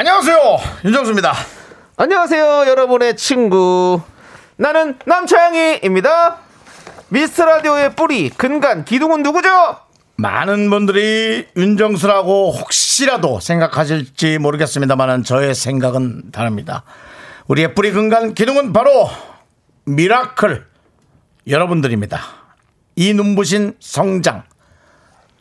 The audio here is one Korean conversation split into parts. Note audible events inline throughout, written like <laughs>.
안녕하세요 윤정수입니다 안녕하세요, 여러분의 친구. 나는 남창희입니다. 미스터 라디오의 뿌리, 근간, 기둥은 누구죠? 많은 분들이 윤정수라고 혹시라도 생각하실지 모르겠습니다만 저의 생각은 다릅니다 우리의 뿌리 근간 기둥은 바로 미라클 여러분들입니다 이 눈부신 성장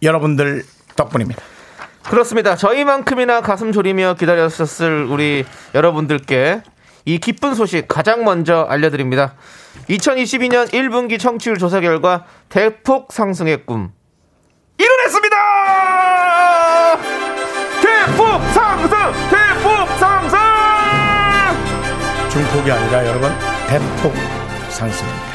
여러분들 덕분입니다 그렇습니다. 저희만큼이나 가슴 졸이며 기다렸었을 우리 여러분들께 이 기쁜 소식 가장 먼저 알려드립니다. 2022년 1분기 청취율 조사 결과 대폭 상승의 꿈 이뤄냈습니다! 대폭 상승! 대폭 상승! 중폭이 아니라 여러분 대폭 상승입니다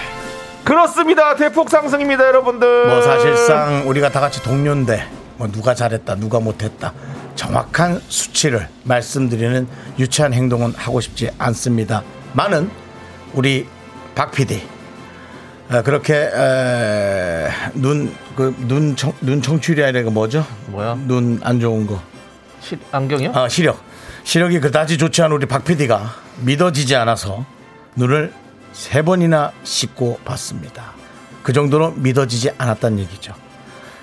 그렇습니다. 대폭 상승입니다, 여러분들. 뭐 사실상 우리가 다 같이 동료인데 뭐 누가 잘했다 누가 못했다 정확한 수치를 말씀드리는 유치한 행동은 하고 싶지 않습니다. 많은 우리 박 PD 어, 그렇게 눈그눈 눈 청출이 아니라 그 뭐죠? 뭐야? 눈 안 좋은 거. 시- 안경이요? 아, 시력. 시력이 그다지 좋지 않은 우리 박 PD가 믿어지지 않아서 눈을 세 번이나 씻고 봤습니다. 그 정도로 믿어지지 않았다는 얘기죠.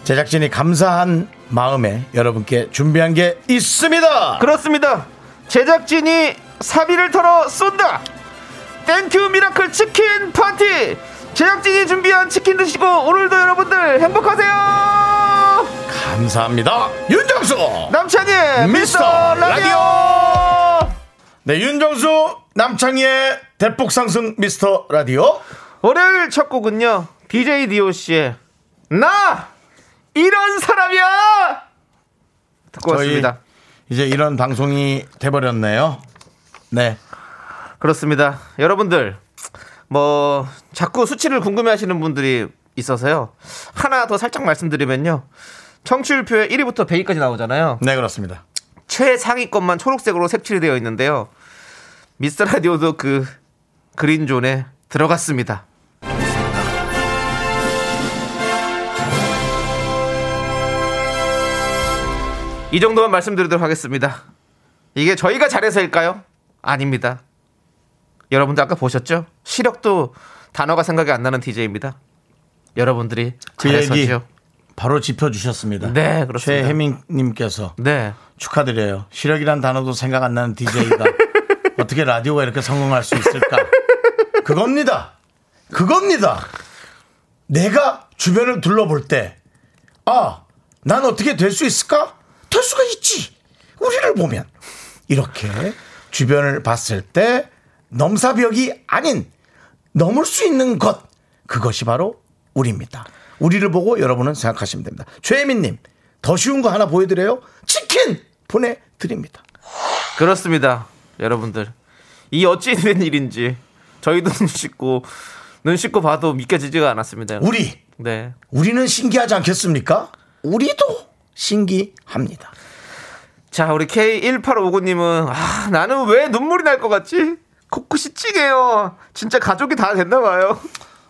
제작진이 감사한 마음에 여러분께 준비한 게 있습니다. 그렇습니다. 제작진이 사비를 털어 쏜다. Thank you 미라클 치킨 파티. 제작진이 준비한 치킨 드시고 오늘도 여러분들 행복하세요. 감사합니다. 윤정수 미스터 미스터 라디오. 네, 윤정수 남창희의 대폭 상승 미스터 라디오. 월요일 첫 곡은요. DJ DOC의 나 이런 사람이야. 듣고 왔습니다. 이제 이런 방송이 돼버렸네요. 네. 그렇습니다. 여러분들, 뭐, 자꾸 수치를 궁금해 하시는 분들이 있어서요. 하나 더 살짝 말씀드리면요. 청취율표에 1위부터 100위까지 나오잖아요. 네, 그렇습니다. 최상위권만 초록색으로 색칠이 되어 있는데요. 미스터 라디오도 그 그린존에 들어갔습니다. 이 정도만 말씀드리도록 하겠습니다. 이게 저희가 잘해서일까요? 아닙니다. 여러분들 아까 보셨죠? 시력도 단어가 생각이 안 나는 DJ입니다. 여러분들이 그 얘기 잘해서죠. 바로 짚어주셨습니다. 네, 그렇습니다. 최혜민님께서 네. 축하드려요. 시력이란 단어도 생각 안 나는 DJ가 <laughs> 어떻게 라디오가 이렇게 성공할 수 있을까? 그겁니다. 그겁니다. 내가 주변을 둘러볼 때, 아, 난 어떻게 될 수 있을까? 될 수가 있지. 우리를 보면. 이렇게 주변을 봤을 때 넘사벽이 아닌 넘을 수 있는 것. 그것이 바로 우리입니다. 우리를 보고 여러분은 생각하시면 됩니다. 최혜민님, 더 쉬운 거 하나 보여드려요? 치킨 보내드립니다. 그렇습니다. 여러분들. 이 어찌 된 일인지 저희도 눈 씻고 눈 씻고 봐도 믿겨지지가 않았습니다. 우리, 네. 우리는 신기하지 않겠습니까? 우리도 신기합니다. 자, 우리 K1859님은 아, 나는 왜 눈물이 날 것 같지? 코끝이 찡해요. 진짜 가족이 다 됐나 봐요.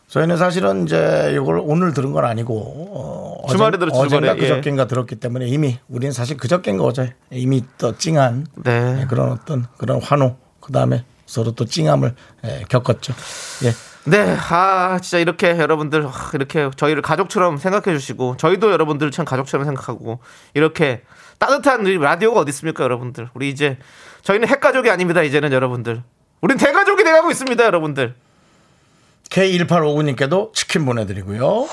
저희는 사실은 이제 이걸 오늘 들은 건 아니고 어, 주말에 들었죠, 어젠가 주말에. 예. 그저께인가 들었기 때문에 이미 우리는 사실 그저께인가 어제 이미 또 찡한 네. 그런 어떤 그런 환호 그 다음에 서로 또 찡함을 예, 겪었죠. 예. 네, 아 진짜 이렇게 여러분들 아, 이렇게 저희를 가족처럼 생각해 주시고 저희도 여러분들 참 가족처럼 생각하고 이렇게 따뜻한 우리 라디오가 어디 있습니까, 여러분들? 우리 이제 저희는 핵가족이 아닙니다. 이제는 여러분들, 우린 대가족이 돼가고 있습니다, 여러분들. K1859님께도 치킨 보내드리고요.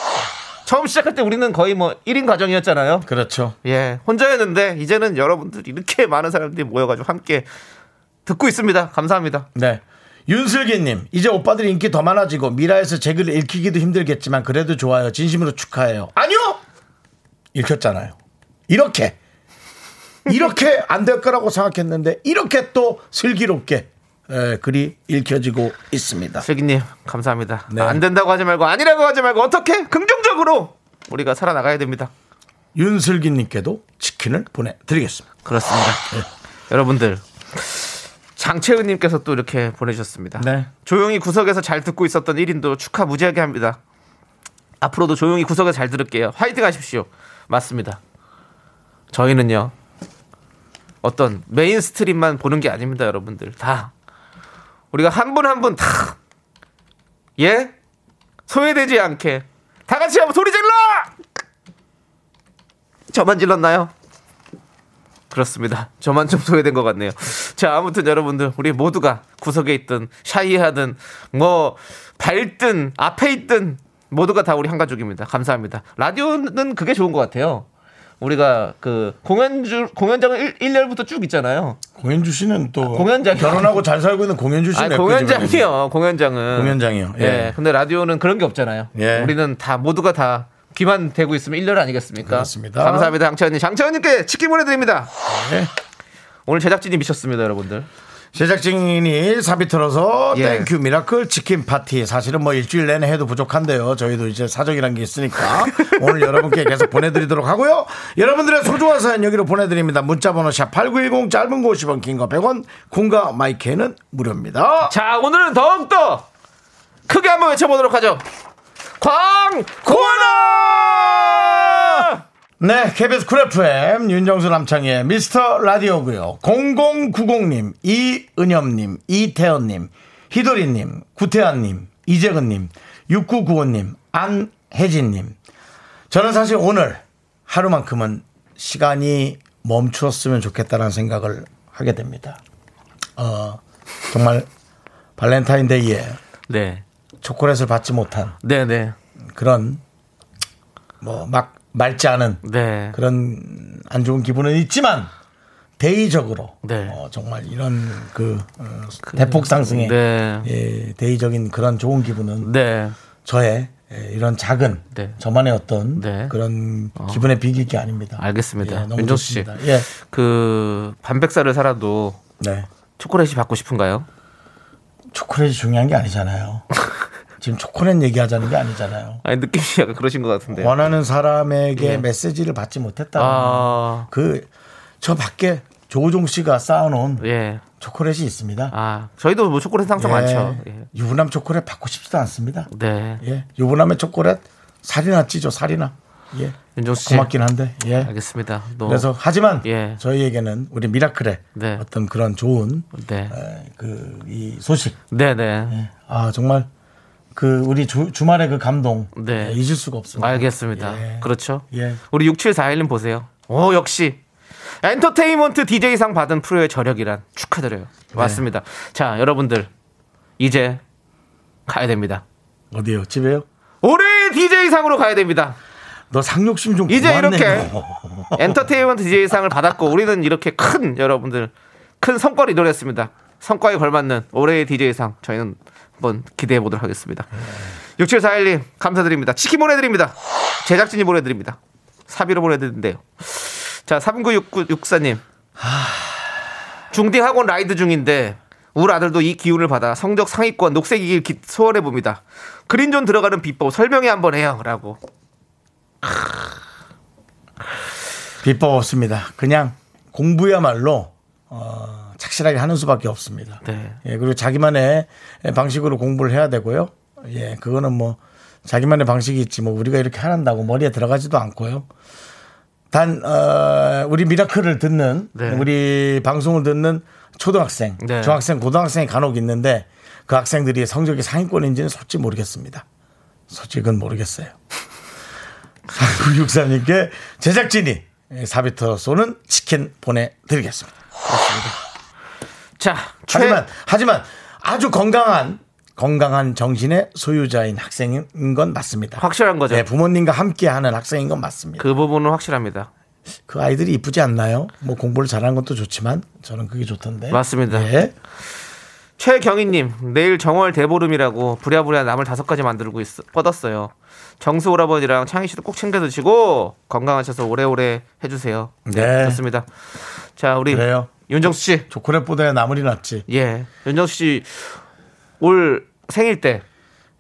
처음 시작할 때 우리는 거의 뭐 1인 가정이었잖아요. 그렇죠. 예, 혼자였는데 이제는 여러분들 이렇게 많은 사람들이 모여가지고 함께 듣고 있습니다. 감사합니다. 네. 윤슬기님, 이제 오빠들이 인기 더 많아지고 미라에서 제 글을 읽히기도 힘들겠지만 그래도 좋아요. 진심으로 축하해요. 아니요! 읽혔잖아요. 이렇게. 이렇게 안 될 거라고 생각했는데 이렇게 또 슬기롭게 에, 글이 읽혀지고 있습니다. 슬기님 감사합니다. 네. 안 된다고 하지 말고 아니라고 하지 말고 어떻게 긍정적으로 우리가 살아나가야 됩니다. 윤슬기님께도 치킨을 보내드리겠습니다. 그렇습니다. 네. 여러분들 장채은님께서 또 이렇게 보내주셨습니다. 네. 조용히 구석에서 잘 듣고 있었던 1인도 축하 무지하게 합니다. 앞으로도 조용히 구석에서 잘 들을게요. 화이팅 하십시오. 맞습니다. 저희는요 어떤 mainstream만 보는 게 아닙니다, 여러분들. 다 우리가 한 분 한 분 다 예? 소외되지 않게 다 같이 한번 소리 질러! 저만 질렀나요? 그렇습니다. 저만 좀 소외된 것 같네요. 자, 아무튼 여러분들, 우리 모두가 구석에 있든, shy하든, 뭐, 밝든, 앞에 있든, 모두가 다 우리 한 가족입니다. 감사합니다. 라디오는 그게 좋은 것 같아요. 우리가 그 공연주, 공연장은 1, 열부터쭉 있잖아요. 공연주 씨는 또 공연장이요? 결혼하고 잘 살고 있는 공연주 씨 아, 공연장이요. 공연장은. 공연장이요. 예. 예. 근데 라디오는 그런 게 없잖아요. 예. 우리는 다 모두가 다 대고 있으면 1년 아니겠습니까? 그렇습니다. 감사합니다. 장채원님. 장채원님께 치킨 보내드립니다. 예. 오늘 제작진이 미쳤습니다, 여러분들. 제작진이 사비 털어서 예. Thank you 미라클 치킨 파티 사실은 뭐 일주일 내내 해도 부족한데요 저희도 이제 사정이란 게 있으니까 <laughs> 오늘 여러분께 계속 보내드리도록 하고요 여러분들의 소중한 사연 여기로 보내드립니다 문자번호 샵8910 짧은 거 50원 긴 거 100원 콩과 마이크는 무료입니다 자, 오늘은 더욱더 크게 한번 외쳐보도록 하죠. 광고나! 네 KBS 쿨 FM 윤정수 남창희의 미스터 라디오고요 0090님 이은엽님 이태연님 희도리님 구태환님 이재근님 6995님 안혜진님 저는 사실 오늘 하루만큼은 시간이 멈추었으면 좋겠다는 생각을 하게 됩니다. 어, 정말 <laughs> 발렌타인데이에 네. 초콜릿을 받지 못한 네네. 그런 뭐 막 맑지 않은 네. 그런 안 좋은 기분은 있지만 대의적으로 네. 어, 정말 이런 그 어, 대폭 상승의 네. 예, 대의적인 그런 좋은 기분은 네. 저의 예, 이런 작은 네. 저만의 어떤 네. 그런 기분에 비길 게 아닙니다. 알겠습니다. 예, 너무 윤정수 씨. 좋습니다. 예, 그, 반백살을 살아도 네. 초콜릿이 받고 싶은가요? 초콜릿이 중요한 게 아니잖아요. <laughs> 지금 초콜릿 얘기하자는 게 아니잖아요. 아니, 느낌이 약간 그러신 것 같은데. 원하는 사람에게 예. 메시지를 받지 못했다. 아, 그저 밖에 조우종 씨가 쌓아놓은 예. 초콜릿이 있습니다. 아, 저희도 뭐 초콜릿 항상 많죠. 예. 유부남 초콜릿 받고 싶지도 않습니다. 네. 예, 유부남의 초콜릿 살이나 찌죠 살이나. 예, 윤정수 씨. 고맙긴 한데. 예. 알겠습니다. 너, 그래서 하지만 예. 저희에게는 우리 미라클의 네. 어떤 그런 좋은 네. 그이 소식. 네 네. 아 정말 그 우리 주, 주말의 그 감동 네. 예, 잊을 수가 없습니다. 알겠습니다. 예. 그렇죠. 예. 우리 6741님 보세요. 오, 역시. 엔터테인먼트 DJ상 받은 프로의 저력이란 축하드려요. 네. 맞습니다. 자, 여러분들. 이제 가야 됩니다. 어디요? 집에요? 올해의 DJ상으로 가야 됩니다. 너 상욕심 좀 이제 이렇게. <laughs> 엔터테인먼트 DJ상을 받았고 우리는 이렇게 큰 여러분들 큰 성과를 이뤄냈습니다. 성과에 걸맞는 올해의 DJ상 저희는 한번 기대해 보도록 하겠습니다. 6741님 감사드립니다. 치킨 보내드립니다. 제작진이 보내드립니다. 사비로 보내드린대요. 자 396964님 중딩 학원 라이드 중인데 우리 아들도 이 기운을 받아 성적 상위권 녹색이길 기- 소원해 봅니다. 그린존 들어가는 비법 설명해 한번 해요라고. 비법 없습니다. 그냥 공부야말로 어, 착실하게 하는 수밖에 없습니다. 네. 예, 그리고 자기만의 방식으로 공부를 해야 되고요. 예, 그거는 뭐 자기만의 방식이 있지 뭐 우리가 이렇게 하란다고 머리에 들어가지도 않고요. 단 어, 우리 미라클을 듣는 네. 우리 방송을 듣는 초등학생, 네. 중학생, 고등학생이 간혹 있는데 그 학생들이 성적이 상위권인지는 솔직히 모르겠습니다. 솔직은 모르겠어요. <laughs> 4963님께 제작진이 사비터 쏘는 치킨 보내드리겠습니다. 자, 최, 하지만 하지만 아주 건강한 건강한 정신의 소유자인 학생인 건 맞습니다. 확실한 거죠. 네, 부모님과 함께하는 학생인 건 맞습니다. 그, 그 부분은 확실합니다. 아이들이 이쁘지 않나요? 뭐 공부를 잘하는 것도 좋지만 저는 그게 좋던데. 맞습니다. 네. 최경희님 내일 정월 대보름이라고 부랴부랴 나물 다섯 가지 만들고 있어, 뻗었어요. 정수 오라버니랑 창희 씨도 꼭 챙겨 드시고 건강하셔서 오래오래 해주세요. 네. 좋습니다. 자, 우리 그래요. 윤정수 씨. 초콜릿보다 나물이 낫지. 예. 윤정수 씨 올 생일 때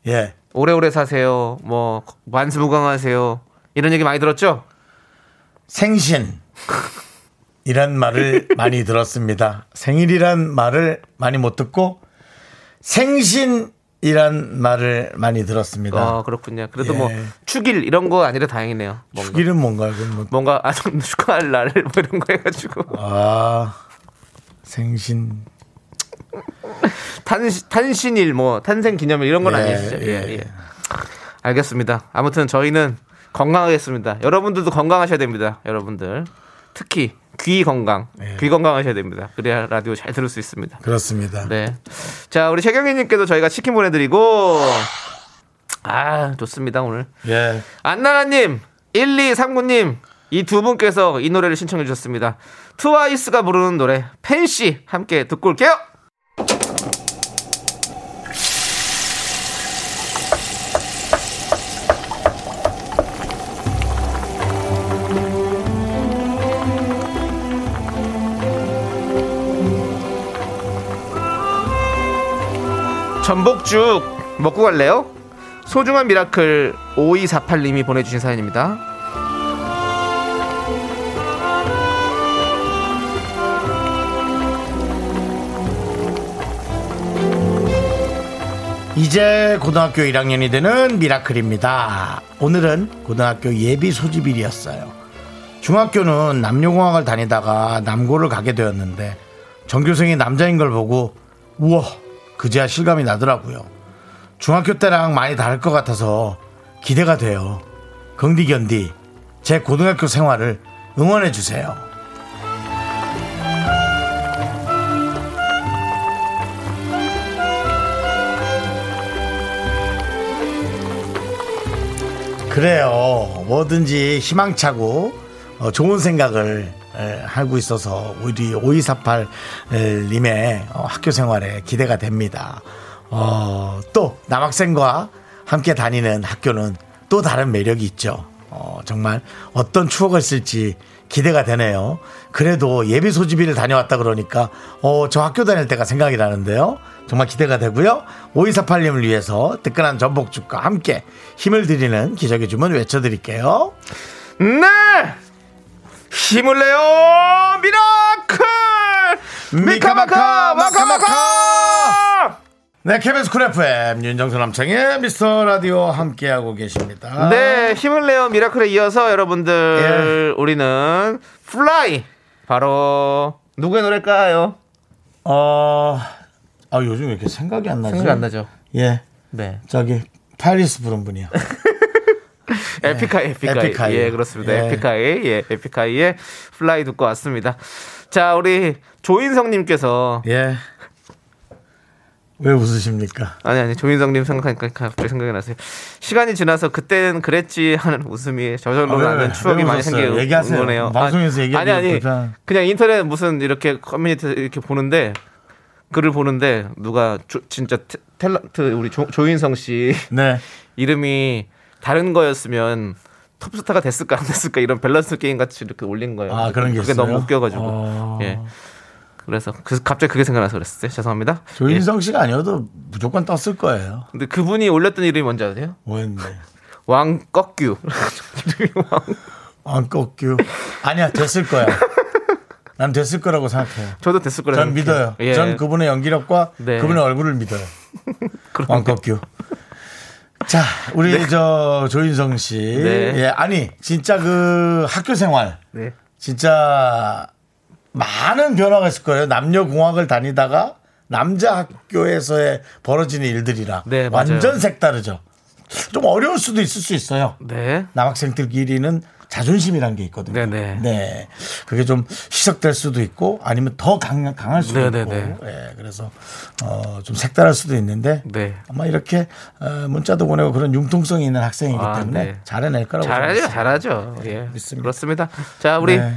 예. 오래오래 사세요. 뭐 만수무강하세요. 이런 얘기 많이 들었죠? 생신. 이란 말을 <laughs> 많이 들었습니다. 생일이란 말을 많이 못 듣고 생신이란 말을 많이 들었습니다. 아, 그렇군요. 그래도 예. 뭐 축일 이런 거 아니라 다행이네요. 뭔가. 축일은 뭔가요? 뭐- 뭔가 아 <laughs> 축하할 날뭐 이런 거 해가지고 아 생신 탄 탄신일 뭐 탄생 기념일 이런 건 예, 아니시죠? 예, 예. 예. 알겠습니다. 아무튼 저희는 건강하겠습니다. 여러분들도 건강하셔야 됩니다. 여러분들 특히 귀 건강, 예. 귀 건강하셔야 됩니다. 그래야 라디오 잘 들을 수 있습니다. 그렇습니다. 네. 자, 우리 최경희님께도 저희가 치킨 보내드리고 아 좋습니다 오늘 예. 안나라님, 1239님, 이 두 분께서 이 노래를 신청해 주셨습니다. 트와이스가 부르는 노래, 팬시, 함께 듣고 올게요! 전복죽 먹고 갈래요? 소중한 미라클 5248님이 보내주신 사연입니다. 이제 고등학교 1학년이 되는 미라클입니다. 오늘은 고등학교 예비 소집일이었어요. 중학교는 남녀공학을 다니다가 남고를 가게 되었는데 전교생이 남자인 걸 보고 우와 그제야 실감이 나더라고요. 중학교 때랑 많이 다를 것 같아서 기대가 돼요. 긍디견디 제 고등학교 생활을 응원해 주세요. 그래요. 뭐든지 희망차고 어, 좋은 생각을 에, 하고 있어서 우리 5248님의 어, 학교 생활에 기대가 됩니다. 어, 또 남학생과 함께 다니는 학교는 또 다른 매력이 있죠. 어, 정말 어떤 추억을 쓸지 기대가 되네요. 그래도 예비 소집일을 다녀왔다 그러니까 어, 저 학교 다닐 때가 생각이 나는데요. 정말 기대가 되고요. 5248님을 위해서 뜨끈한 전복죽과 함께 힘을 드리는 기적의 주문 외쳐드릴게요. 네! 힘을 내요! 미라클! 미카마카 마카마카 네 KBS 쿨 FM 윤정수 남창희의 미스터 라디오 함께하고 계십니다 네, 힘을 내요 미라클에 이어서 여러분들 우리는 Fly 바로 누구의 노래일까요? 어... 아 요즘 왜 이렇게 생각이 안 나지 생각이 안 나죠. 예 네. 저기 파리스 부른 분이요 <laughs> 에픽하이, 에픽하이. 에픽하이. 예, 그렇습니다. 예. 에픽하이, 예, 에픽하이의 Fly 듣고 왔습니다. 자, 우리 조인성님께서 예. 왜 웃으십니까? 아니 아니 조인성님 생각하니까 갑자기 생각이 나세요. 시간이 지나서 그때는 그랬지 하는 웃음이 저절로 아, 왜, 나는 왜? 추억이 왜 많이? 생기는 얘기하세요. 거네요. 방송에서 아니, 얘기하기 아니 아니 불편. 그냥 인터넷 무슨 이렇게 커뮤니티 이렇게 보는데 글을 보는데 누가 조- 진짜 태- 탤런트 우리 조, 조인성 씨 네. <laughs> 이름이 다른 거였으면 톱스타가 됐을까 안 됐을까 이런 밸런스 게임 같이 이렇게 올린 거예요. 아, 그런 게 그게 있어요? 너무 웃겨가지고 어. 예. 그래서 그 갑자기 그게 생각나서 그랬어요. 죄송합니다. 예. 조인성 씨가 아니어도 무조건 떴을 거예요. 근데 그분이 올렸던 이름이 뭔지 아세요? <laughs> 왕꺾규. 이름이 왕. 안 꺾유. 아니야, 됐을 거야. 난 됐을 거라고 생각해요. 저도 됐을 거라고 전 생각해요. 믿어요. 예. 전 그분의 연기력과 네. 그분의 얼굴을 믿어요. <laughs> 왕꺾유. 자, 우리 저 조인성 씨. 네. 예, 아니, 진짜 그 학교 생활. 네. 진짜 많은 변화가 있을 거예요. 남녀 공학을 다니다가 남자 학교에서의 벌어지는 일들이라 네. 완전 색다르죠. 좀 어려울 수도 있을 수 있어요. 네. 남학생들끼리는 자존심이란 게 있거든요. 네네. 네. 그게 좀 희석될 수도 있고 아니면 더 강, 강할 수도 네네네. 있고. 예, 그래서 어, 좀 색다를 수도 있는데 네. 아마 이렇게 어, 문자도 보내고 그런 융통성이 있는 학생이기 아, 때문에 네. 잘해낼 거라고 잘하죠, 생각합니다. 잘하죠. 예. 믿습니다. 그렇습니다. 자, 우리 네.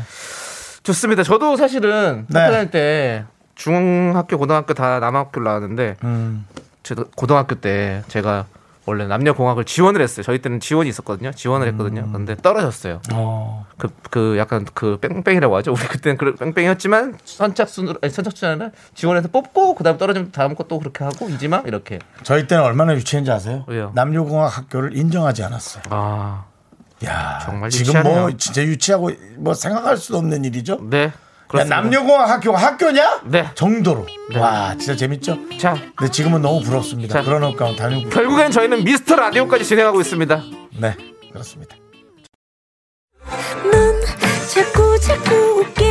좋습니다. 저도 사실은 네. 학교 다닐 때 중학교, 고등학교 다 남학교 나왔는데 음. 저도 고등학교 때 제가 원래 남녀공학을 지원을 했어요. 저희 때는 지원이 있었거든요. 지원을 했거든요. 근데 떨어졌어요. 어. 그, 그 약간 그 뺑뺑이라고 하죠. 우리 그때는 그 뺑뺑이였지만 선착순으로 아니 선착순 아니라 지원해서 뽑고 그 다음 떨어지면 다음 것도 그렇게 하고 이지만 이렇게 저희 때는 얼마나 유치한지 아세요? 왜요? 남녀공학 학교를 인정하지 않았어요. 아 야, 정말 지금 유치하네요. 뭐 진짜 유치하고 뭐 생각할 수도 없는 일이죠. 네. 야. 남녀공학 학교가 학교냐? 네. 정도로. 와, 진짜 재밌죠? 자 근데 지금은 너무 부럽습니다. 자. 그런 학교 다니고. 결국엔 저희는 미스터 라디오까지 진행하고 있습니다. 네, 그렇습니다. 넌 자꾸 자꾸 웃게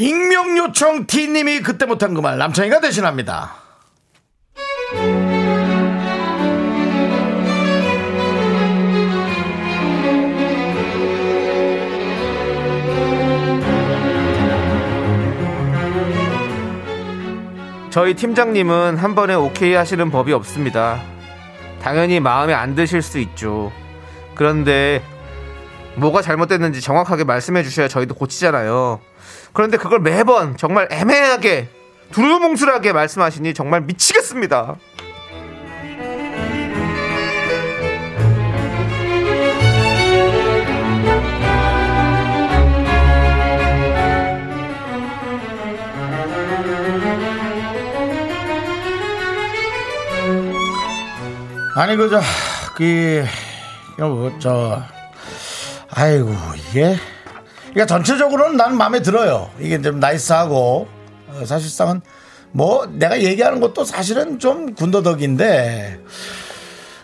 익명 요청 T님이 그때 못한 그 말 남창희가 대신합니다. 저희 팀장님은 한 번에 오케이 하시는 법이 없습니다. 당연히 마음에 안 드실 수 있죠. 그런데 뭐가 잘못됐는지 정확하게 말씀해 주셔야 저희도 고치잖아요. 그런데 그걸 매번 정말 애매하게 두루뭉술하게 말씀하시니 정말 미치겠습니다. 아니 그저 그 여보 저 아이고 이게 그러니까 전체적으로는 나는 마음에 들어요. 이게 좀 나이스하고. 어, 사실상은 뭐 내가 얘기하는 것도 사실은 좀 군더더기인데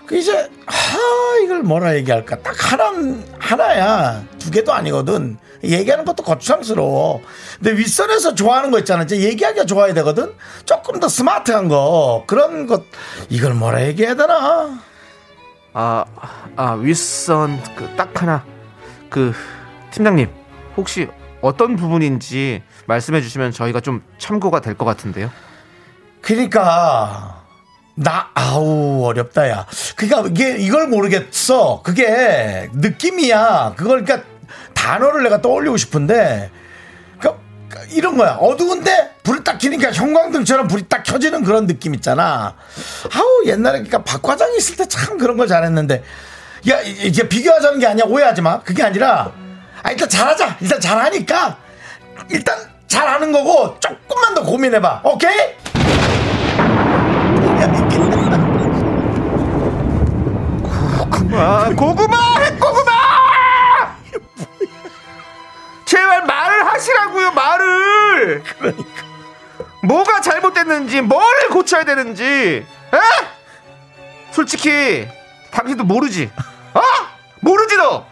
그 이제 하 이걸 뭐라 얘기할까? 딱 하나 하나야. 두 개도 아니거든. 얘기하는 것도 거추장스러워. 근데 윗선에서 좋아하는 거 있잖아. 이제 얘기하기가 좋아야 되거든. 조금 더 스마트한 거. 그런 것 이걸 뭐라 얘기해야 되나? 아, 아 윗선 그 딱 하나. 그 팀장님 혹시 어떤 부분인지 말씀해 주시면 저희가 좀 참고가 될 것 같은데요. 그러니까 나 아우 어렵다 야. 그러니까 이게 이걸 모르겠어. 그게 느낌이야. 그걸 그러니까 단어를 내가 떠올리고 싶은데 그러니까 이런 거야. 어두운데 불을 딱 켜니까 형광등처럼 불이 딱 켜지는 그런 느낌 있잖아. 아우 옛날에 그러니까 박 과장 있을 때 참 그런 걸 잘했는데 야 이- 이게 비교하자는 게 아니야 오해하지 마. 그게 아니라 아 일단 잘하자. 일단 잘하니까 일단 잘하는 거고 조금만 더 고민해봐. 오케이? 아, 고구마 핵고구마 제발 말을 하시라고요 말을 뭐가 잘못됐는지 뭐를 고쳐야 되는지 에? 솔직히 당신도 모르지 어? 모르지 너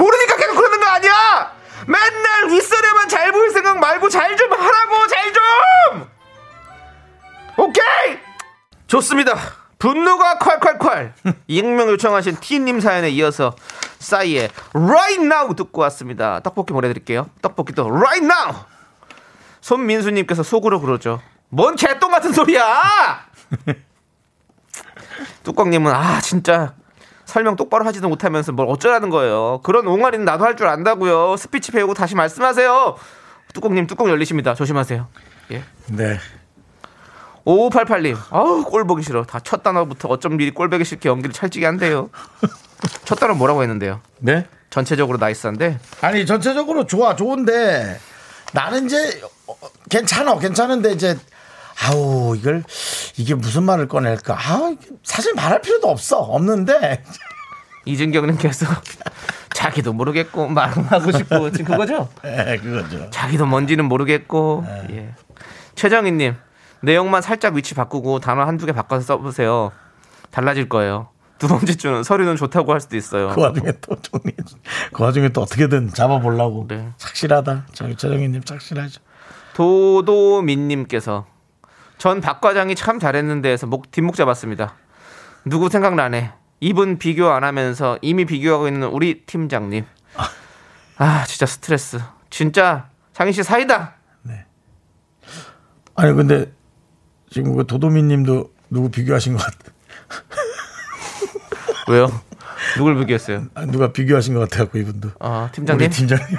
모르니까 계속 그러는 거 아니야 맨날 윗선에만 잘 보일 생각 말고 잘 좀 하라고 잘 좀 오케이 좋습니다. 분노가 콸콸콸. <laughs> 익명 요청하신 T님 사연에 이어서 싸이의 Right Now 듣고 왔습니다. 떡볶이 보내드릴게요. 떡볶이도 Right Now. 손민수님께서 속으로 그러죠. 뭔 개똥 같은 소리야! <laughs> 뚜껑님은 아 진짜 설명 똑바로 하지도 못하면서 뭘 어쩌라는 거예요. 그런 옹알이는 나도 할 줄 안다고요. 스피치 배우고 다시 말씀하세요. 뚜껑님 뚜껑 열리십니다. 조심하세요. 예. 네. 5588님, 아우, 꼴 보기 싫어. 다 첫 단어부터 어쩜 미리 꼴 보기 싫게 연기를 찰지게 한대요. 첫 단어 뭐라고 했는데요? 네? 전체적으로 나이스한데, 아니 전체적으로 좋아 좋은데 나는 이제 어, 괜찮아 괜찮은데 이제 아우 이걸 이게 무슨 말을 꺼낼까 아 사실 말할 필요도 없어 없는데 이준경님께서 자기도 모르겠고, 말하고 싶고, <laughs> 지금 그거죠? 예 그거죠 자기도 뭔지는 모르겠고, 예. 최정희님, 내용만 살짝 위치 바꾸고 단어 한두 개 바꿔서 써보세요. 달라질 거예요. 두 번째 주는 서류는 좋다고 할 수도 있어요. 그 와중에 또 정리 그 와중에 또 어떻게든 잡아보려고 네. 착실하다 저 최정희님 착실하죠 도도민님께서 전 박 과장이 참 잘했는데 해서 목 뒷목 잡았습니다. 누구 생각나네. 이분 비교 안 하면서 이미 비교하고 있는 우리 팀장님. 아 진짜 스트레스. 진짜 장희 씨 사이다. 아니 근데 지금 그 도도미님도 누구 비교하신 것 같아. <laughs> 왜요? 누굴 비교했어요? 아, 누가 비교하신 것 같아갖고 이분도. 어, 우리 팀장님. 팀장님.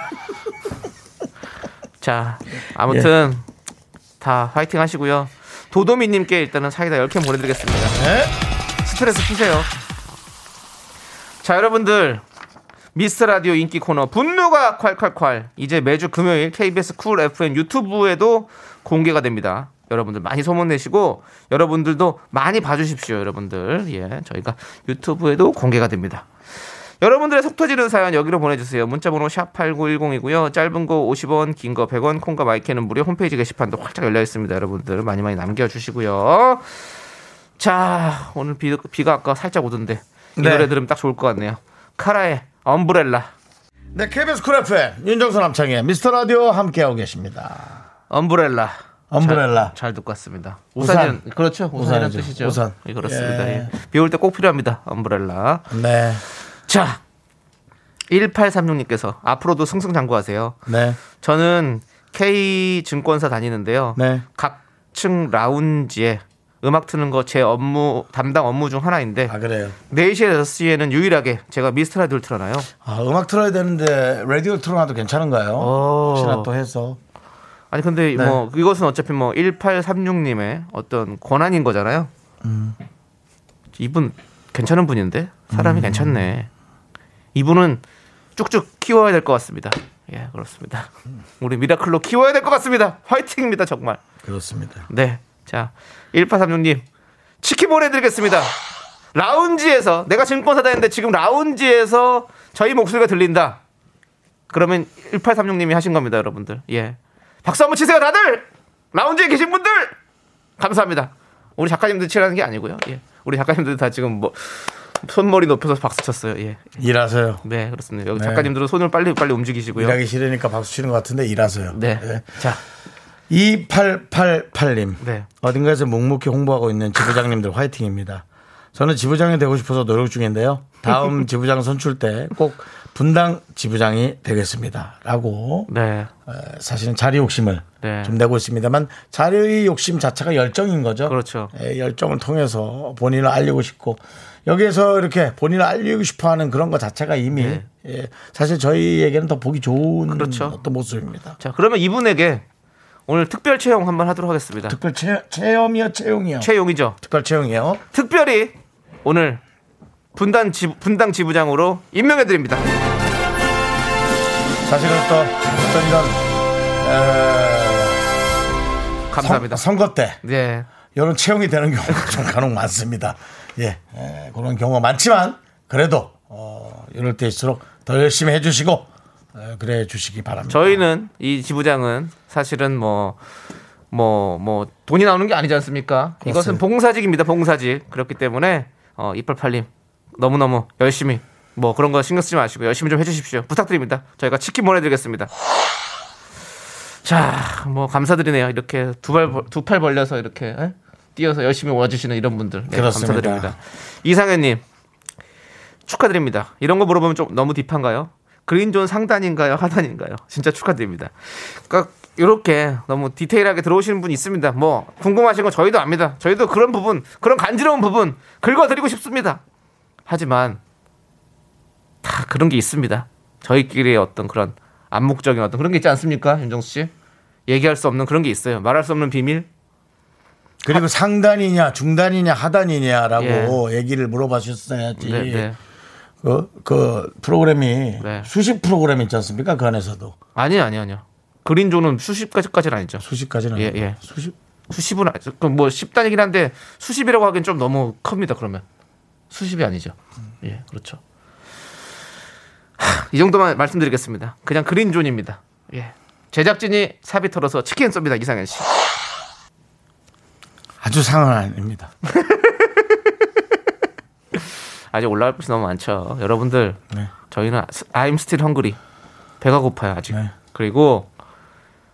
<laughs> 자, 아무튼 다 화이팅 하시고요. 도도미님께 일단은 사이다 10캔 보내드리겠습니다. 네? 스트레스 푸세요. 자, 여러분들. 미스터 라디오 인기 코너 분노가 콸콸콸 이제 매주 금요일 KBS 쿨 FM 유튜브에도 공개가 됩니다. 여러분들 많이 소문 내시고 여러분들도 많이 봐주십시오. 여러분들 예 저희가 유튜브에도 공개가 됩니다. 여러분들의 속 터지는 사연 여기로 보내주세요. 문자번호 샵 8910이고요. 짧은 거 50원, 긴 거 100원, 콩과 마이크는 무료 홈페이지 게시판도 활짝 열려 있습니다. 여러분들 많이 많이 남겨주시고요. 자 오늘 비, 비가 아까 살짝 오던데 이 네. 노래 들으면 딱 좋을 것 같네요. 카라의 엄브렐라. 네, KBS 쿨 FM 윤정수 남창희의 미스터 라디오 함께하고 계십니다. Umbrella. Umbrella. 잘, 잘 듣고 왔습니다. 우산. 우산이 그렇죠. 우산이라는 우산이죠. 뜻이죠. 우산. 예, 그렇습니다. 예. 예. 비올 때 꼭 필요합니다. Umbrella. 네, 자. 1836님께서 앞으로도 승승장구하세요. 네, 저는 K 증권사 다니는데요. 네. 각층 라운지에 음악 트는 거 제 업무 담당 업무 중 하나인데 아 그래요. 4시에 6시에는 유일하게 제가 미스터 라디오를 틀어놔요. 아 음악 틀어야 되는데 라디오 틀어놔도 괜찮은가요? 오. 혹시나 또 해서. 아니 근데 네. 뭐 이것은 어차피 뭐 1836님의 어떤 권한인 거잖아요. 음. 이분 괜찮은 분인데 사람이 음. 괜찮네. 이분은 쭉쭉 키워야 될 것 같습니다. 예 그렇습니다. 우리 미라클로 키워야 될 것 같습니다. 화이팅입니다 정말. 그렇습니다. 네. 자, 1836님. 치킨 보내드리겠습니다. 라운지에서, 내가 증권사다 했는데 지금 라운지에서 저희 목소리가 들린다. 그러면 1836님이 하신 겁니다, 여러분들. 예. 박수 한번 치세요, 다들! 라운지에 계신 분들! 감사합니다. 우리 작가님들 치라는 게 아니고요. 예. 우리 작가님들 다 지금 뭐, 손머리 높여서 박수 쳤어요. 예. 일하세요. 네, 그렇습니다. 여기 네. 작가님들은 손을 빨리 빨리 움직이시고요. 일하기 싫으니까 박수 치는 것 같은데 일하세요. 네. 자, 2888님. 네. 어딘가에서 묵묵히 홍보하고 있는 지부장님들 화이팅입니다. 저는 지부장이 되고 싶어서 노력 중인데요. 다음 <laughs> 지부장 선출 때 꼭 분당 지부장이 되겠습니다. 라고 네. 어, 사실은 자리 욕심을 네. 좀 내고 있습니다만 자리 욕심 자체가 열정인 거죠. 그렇죠. 예, 열정을 통해서 본인을 알리고 싶고 여기에서 이렇게 본인을 알리고 싶어 하는 그런 것 자체가 이미 네. 예, 사실 저희에게는 더 보기 좋은 그렇죠. 어떤 모습입니다. 자, 그러면 이분에게 오늘 특별 채용 한번 하도록 하겠습니다. 특별 체, 체험이요, 채용이요. 채용이죠. 특별 채용이요. 특별히 오늘 분단 지, 분당 지부장으로 임명해 드립니다. 사실은 또 어떤 이런 에, 감사합니다. 선, 선거 때 네. 이런 채용이 되는 경우가 좀 간혹 많습니다. 예, 에, 그런 경우가 많지만 그래도 어, 이럴 때일수록 더 열심히 해주시고 에, 그래 주시기 바랍니다. 저희는 이 지부장은 사실은 뭐 뭐, 뭐, 돈이 나오는 게 아니지 않습니까? 이것은 그렇습니다. 봉사직입니다, 봉사직. 그렇기 때문에, 어, 이빨팔님, 너무너무 열심히, 뭐 그런 거 신경 쓰지 마시고 열심히 좀 해주십시오. 부탁드립니다. 저희가 치킨 보내드리겠습니다. 자, 뭐, 감사드리네요. 이렇게 두 발, 두 팔 벌려서 이렇게, 에? 뛰어서 열심히 와주시는 이런 분들. 네, 그렇습니다. 감사드립니다. 이상현님, 축하드립니다. 이런 거 물어보면 좀 너무 딥한가요? 그린존 상단인가요? 하단인가요? 진짜 축하드립니다. 그러니까 이렇게 너무 디테일하게 들어오시는 분이 있습니다. 뭐 궁금하신 거 저희도 압니다. 저희도 그런 부분, 그런 간지러운 부분 긁어드리고 싶습니다. 하지만 다 그런 게 있습니다. 저희끼리의 어떤 그런 암묵적인 어떤 그런 게 있지 않습니까, 윤정수 씨? 얘기할 수 없는 그런 게 있어요. 말할 수 없는 비밀. 그리고 상단이냐 중단이냐 하단이냐라고 얘기를 물어봐 주셨어야지. 네, 네. 그, 그 프로그램이 네. 수십 프로그램 있지 않습니까? 그 안에서도 아니요, 아니요, 아니요. 그린존은 수십까지까지는 아니죠. 수십까지는 예, 아니고 예. 수십 수십은 아니- 그뭐 10단이긴 한데 수십이라고 하기엔 좀 너무 큽니다. 그러면 수십이 아니죠. 예, 그렇죠. 하, 이 정도만 말씀드리겠습니다. 그냥 그린존입니다. 예. 제작진이 사비 털어서 치킨 쏩니다. 이상현 씨. 아주 상은 아닙니다. <laughs> 아직 올라갈 곳이 너무 많죠. 여러분들, 네. 저희는 I'm still hungry. 배가 고파요, 아직. 네. 그리고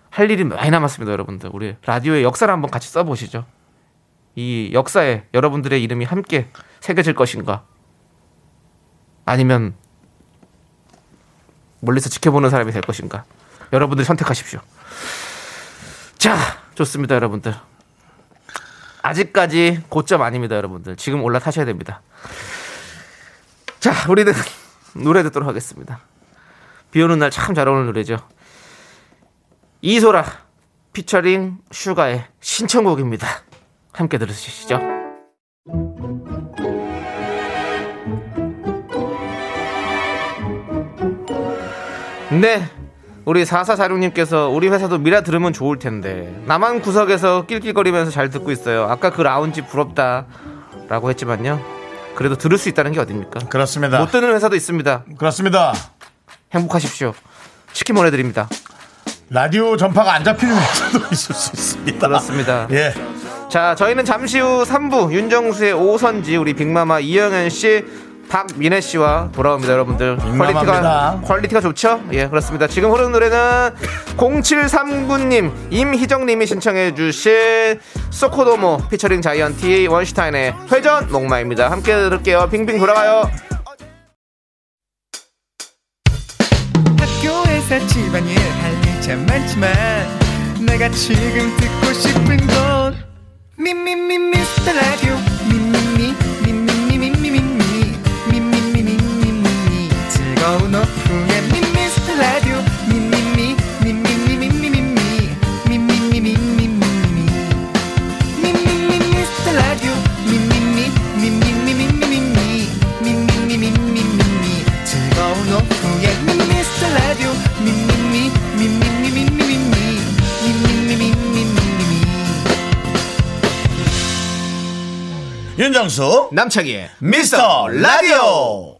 할 일이 많이 남았습니다, 여러분들. 우리 라디오의 역사를 한번 같이 써보시죠. 이 역사에 여러분들의 이름이 함께 새겨질 것인가? 아니면 멀리서 지켜보는 사람이 될 것인가? 여러분들이 선택하십시오. 자, 좋습니다, 여러분들. 아직까지 고점 아닙니다, 여러분들. 지금 올라타셔야 됩니다. 자, 우리는 <laughs> 노래 듣도록 하겠습니다. 비 오는 날 참 잘 어울리는 노래죠. 이소라 피처링 슈가의 신청곡입니다. 함께 들으시죠. 네. 우리 4446님께서 우리 회사도 미라 들으면 좋을 텐데 나만 구석에서 낄낄거리면서 잘 듣고 있어요. 아까 그 라운지 부럽다 라고 했지만요. 그래도 들을 수 있다는 게 어딥니까? 그렇습니다. 못 듣는 회사도 있습니다. 그렇습니다. 행복하십시오. 치킨 보내드립니다. 라디오 전파가 안 잡히는 회사도 <laughs> 있을 수 있습니다. 그렇습니다. 예. 자, 저희는 잠시 후 3부 윤정수의 오선지 우리 빅마마 이영현 씨, 박민혜 씨와 돌아옵니다, 여러분들. quality가 quality가 좋죠? 예, 그렇습니다. 지금 흐르는 노래는 0739님, 임희정 님이 신청해 주신 소코도모 피처링 자이언티 원슈타인의 회전 목마입니다. 함께 들을게요. 빙빙 돌아가요. 학교에서 집안일 할일참 많지만 내가 지금 듣고 싶은 건 미미미 미스터 라디오 미미미 윤정수 남창희의 미스터 라디오.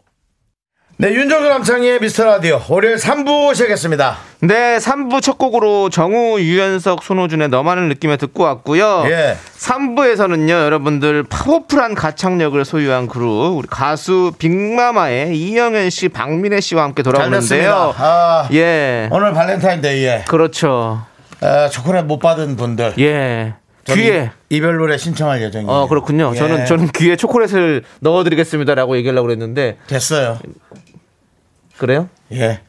네, 윤정수 남창희의 미스터 라디오. 월요일 3부 시작했습니다. 네, 3부 첫 곡으로 정우, 유연석, 손호준의 너만을 느끼며 듣고 왔고요. 예. 3부에서는요, 여러분들 powerful한 가창력을 소유한 그룹, 우리 가수 빅마마의 이영현 씨, 박민혜 씨와 함께 잘 돌아오는데요. 아, 예. 오늘 발렌타인데이에 그렇죠. 어, 초콜릿 못 받은 분들. 예. 귀에. 이별 노래 신청할 예정이에요. 어, 그렇군요. 예. 저는, 저는 귀에 초콜릿을 넣어드리겠습니다라고 얘기하려고 그랬는데, 됐어요. 그래요? 예.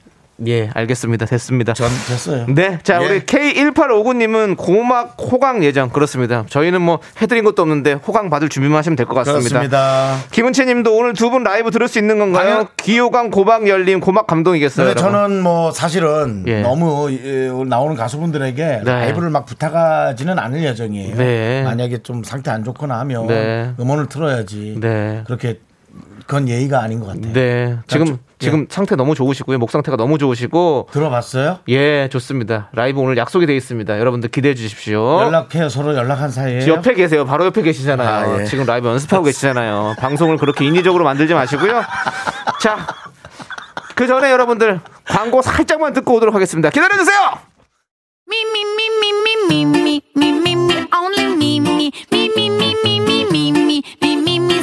예, 알겠습니다. 됐습니다. 전 됐어요. 네. 자, 예. 우리 K1859님은 고막 호강 예정. 그렇습니다. 저희는 뭐 해드린 것도 없는데 호강 받을 준비만 하시면 될 것 같습니다. 그렇습니다. 김은채 님도 오늘 두 분 라이브 들을 수 있는 건가요? 당연- 귀호강 고막 열림 고막 감동이겠어요. 여러분. 저는 뭐 사실은 예. 너무 예, 나오는 가수분들에게 라이브를 막 부탁하지는 않을 예정이에요. 네. 만약에 좀 상태 안 좋거나 하면 네. 음원을 틀어야지. 네. 그렇게 그건 예의가 아닌 것 같아요. 네. 지금 저- 예. 지금 상태 너무 좋으시고요. 목 상태가 너무 좋으시고 들어봤어요? 예, 좋습니다. 라이브 오늘 약속이 돼 있습니다. 여러분들 기대해 주십시오. 연락해요. 서로 연락한 사이에. 옆에 계세요. 바로 옆에 계시잖아요. 아, 예. 지금 라이브 연습하고 계시잖아요. 방송을 그렇게 인위적으로 만들지 마시고요. 자, 그 전에 여러분들 광고 살짝만 듣고 오도록 하겠습니다. 기다려 주세요. Me, me, me, only me, me, me, me, me, me, me,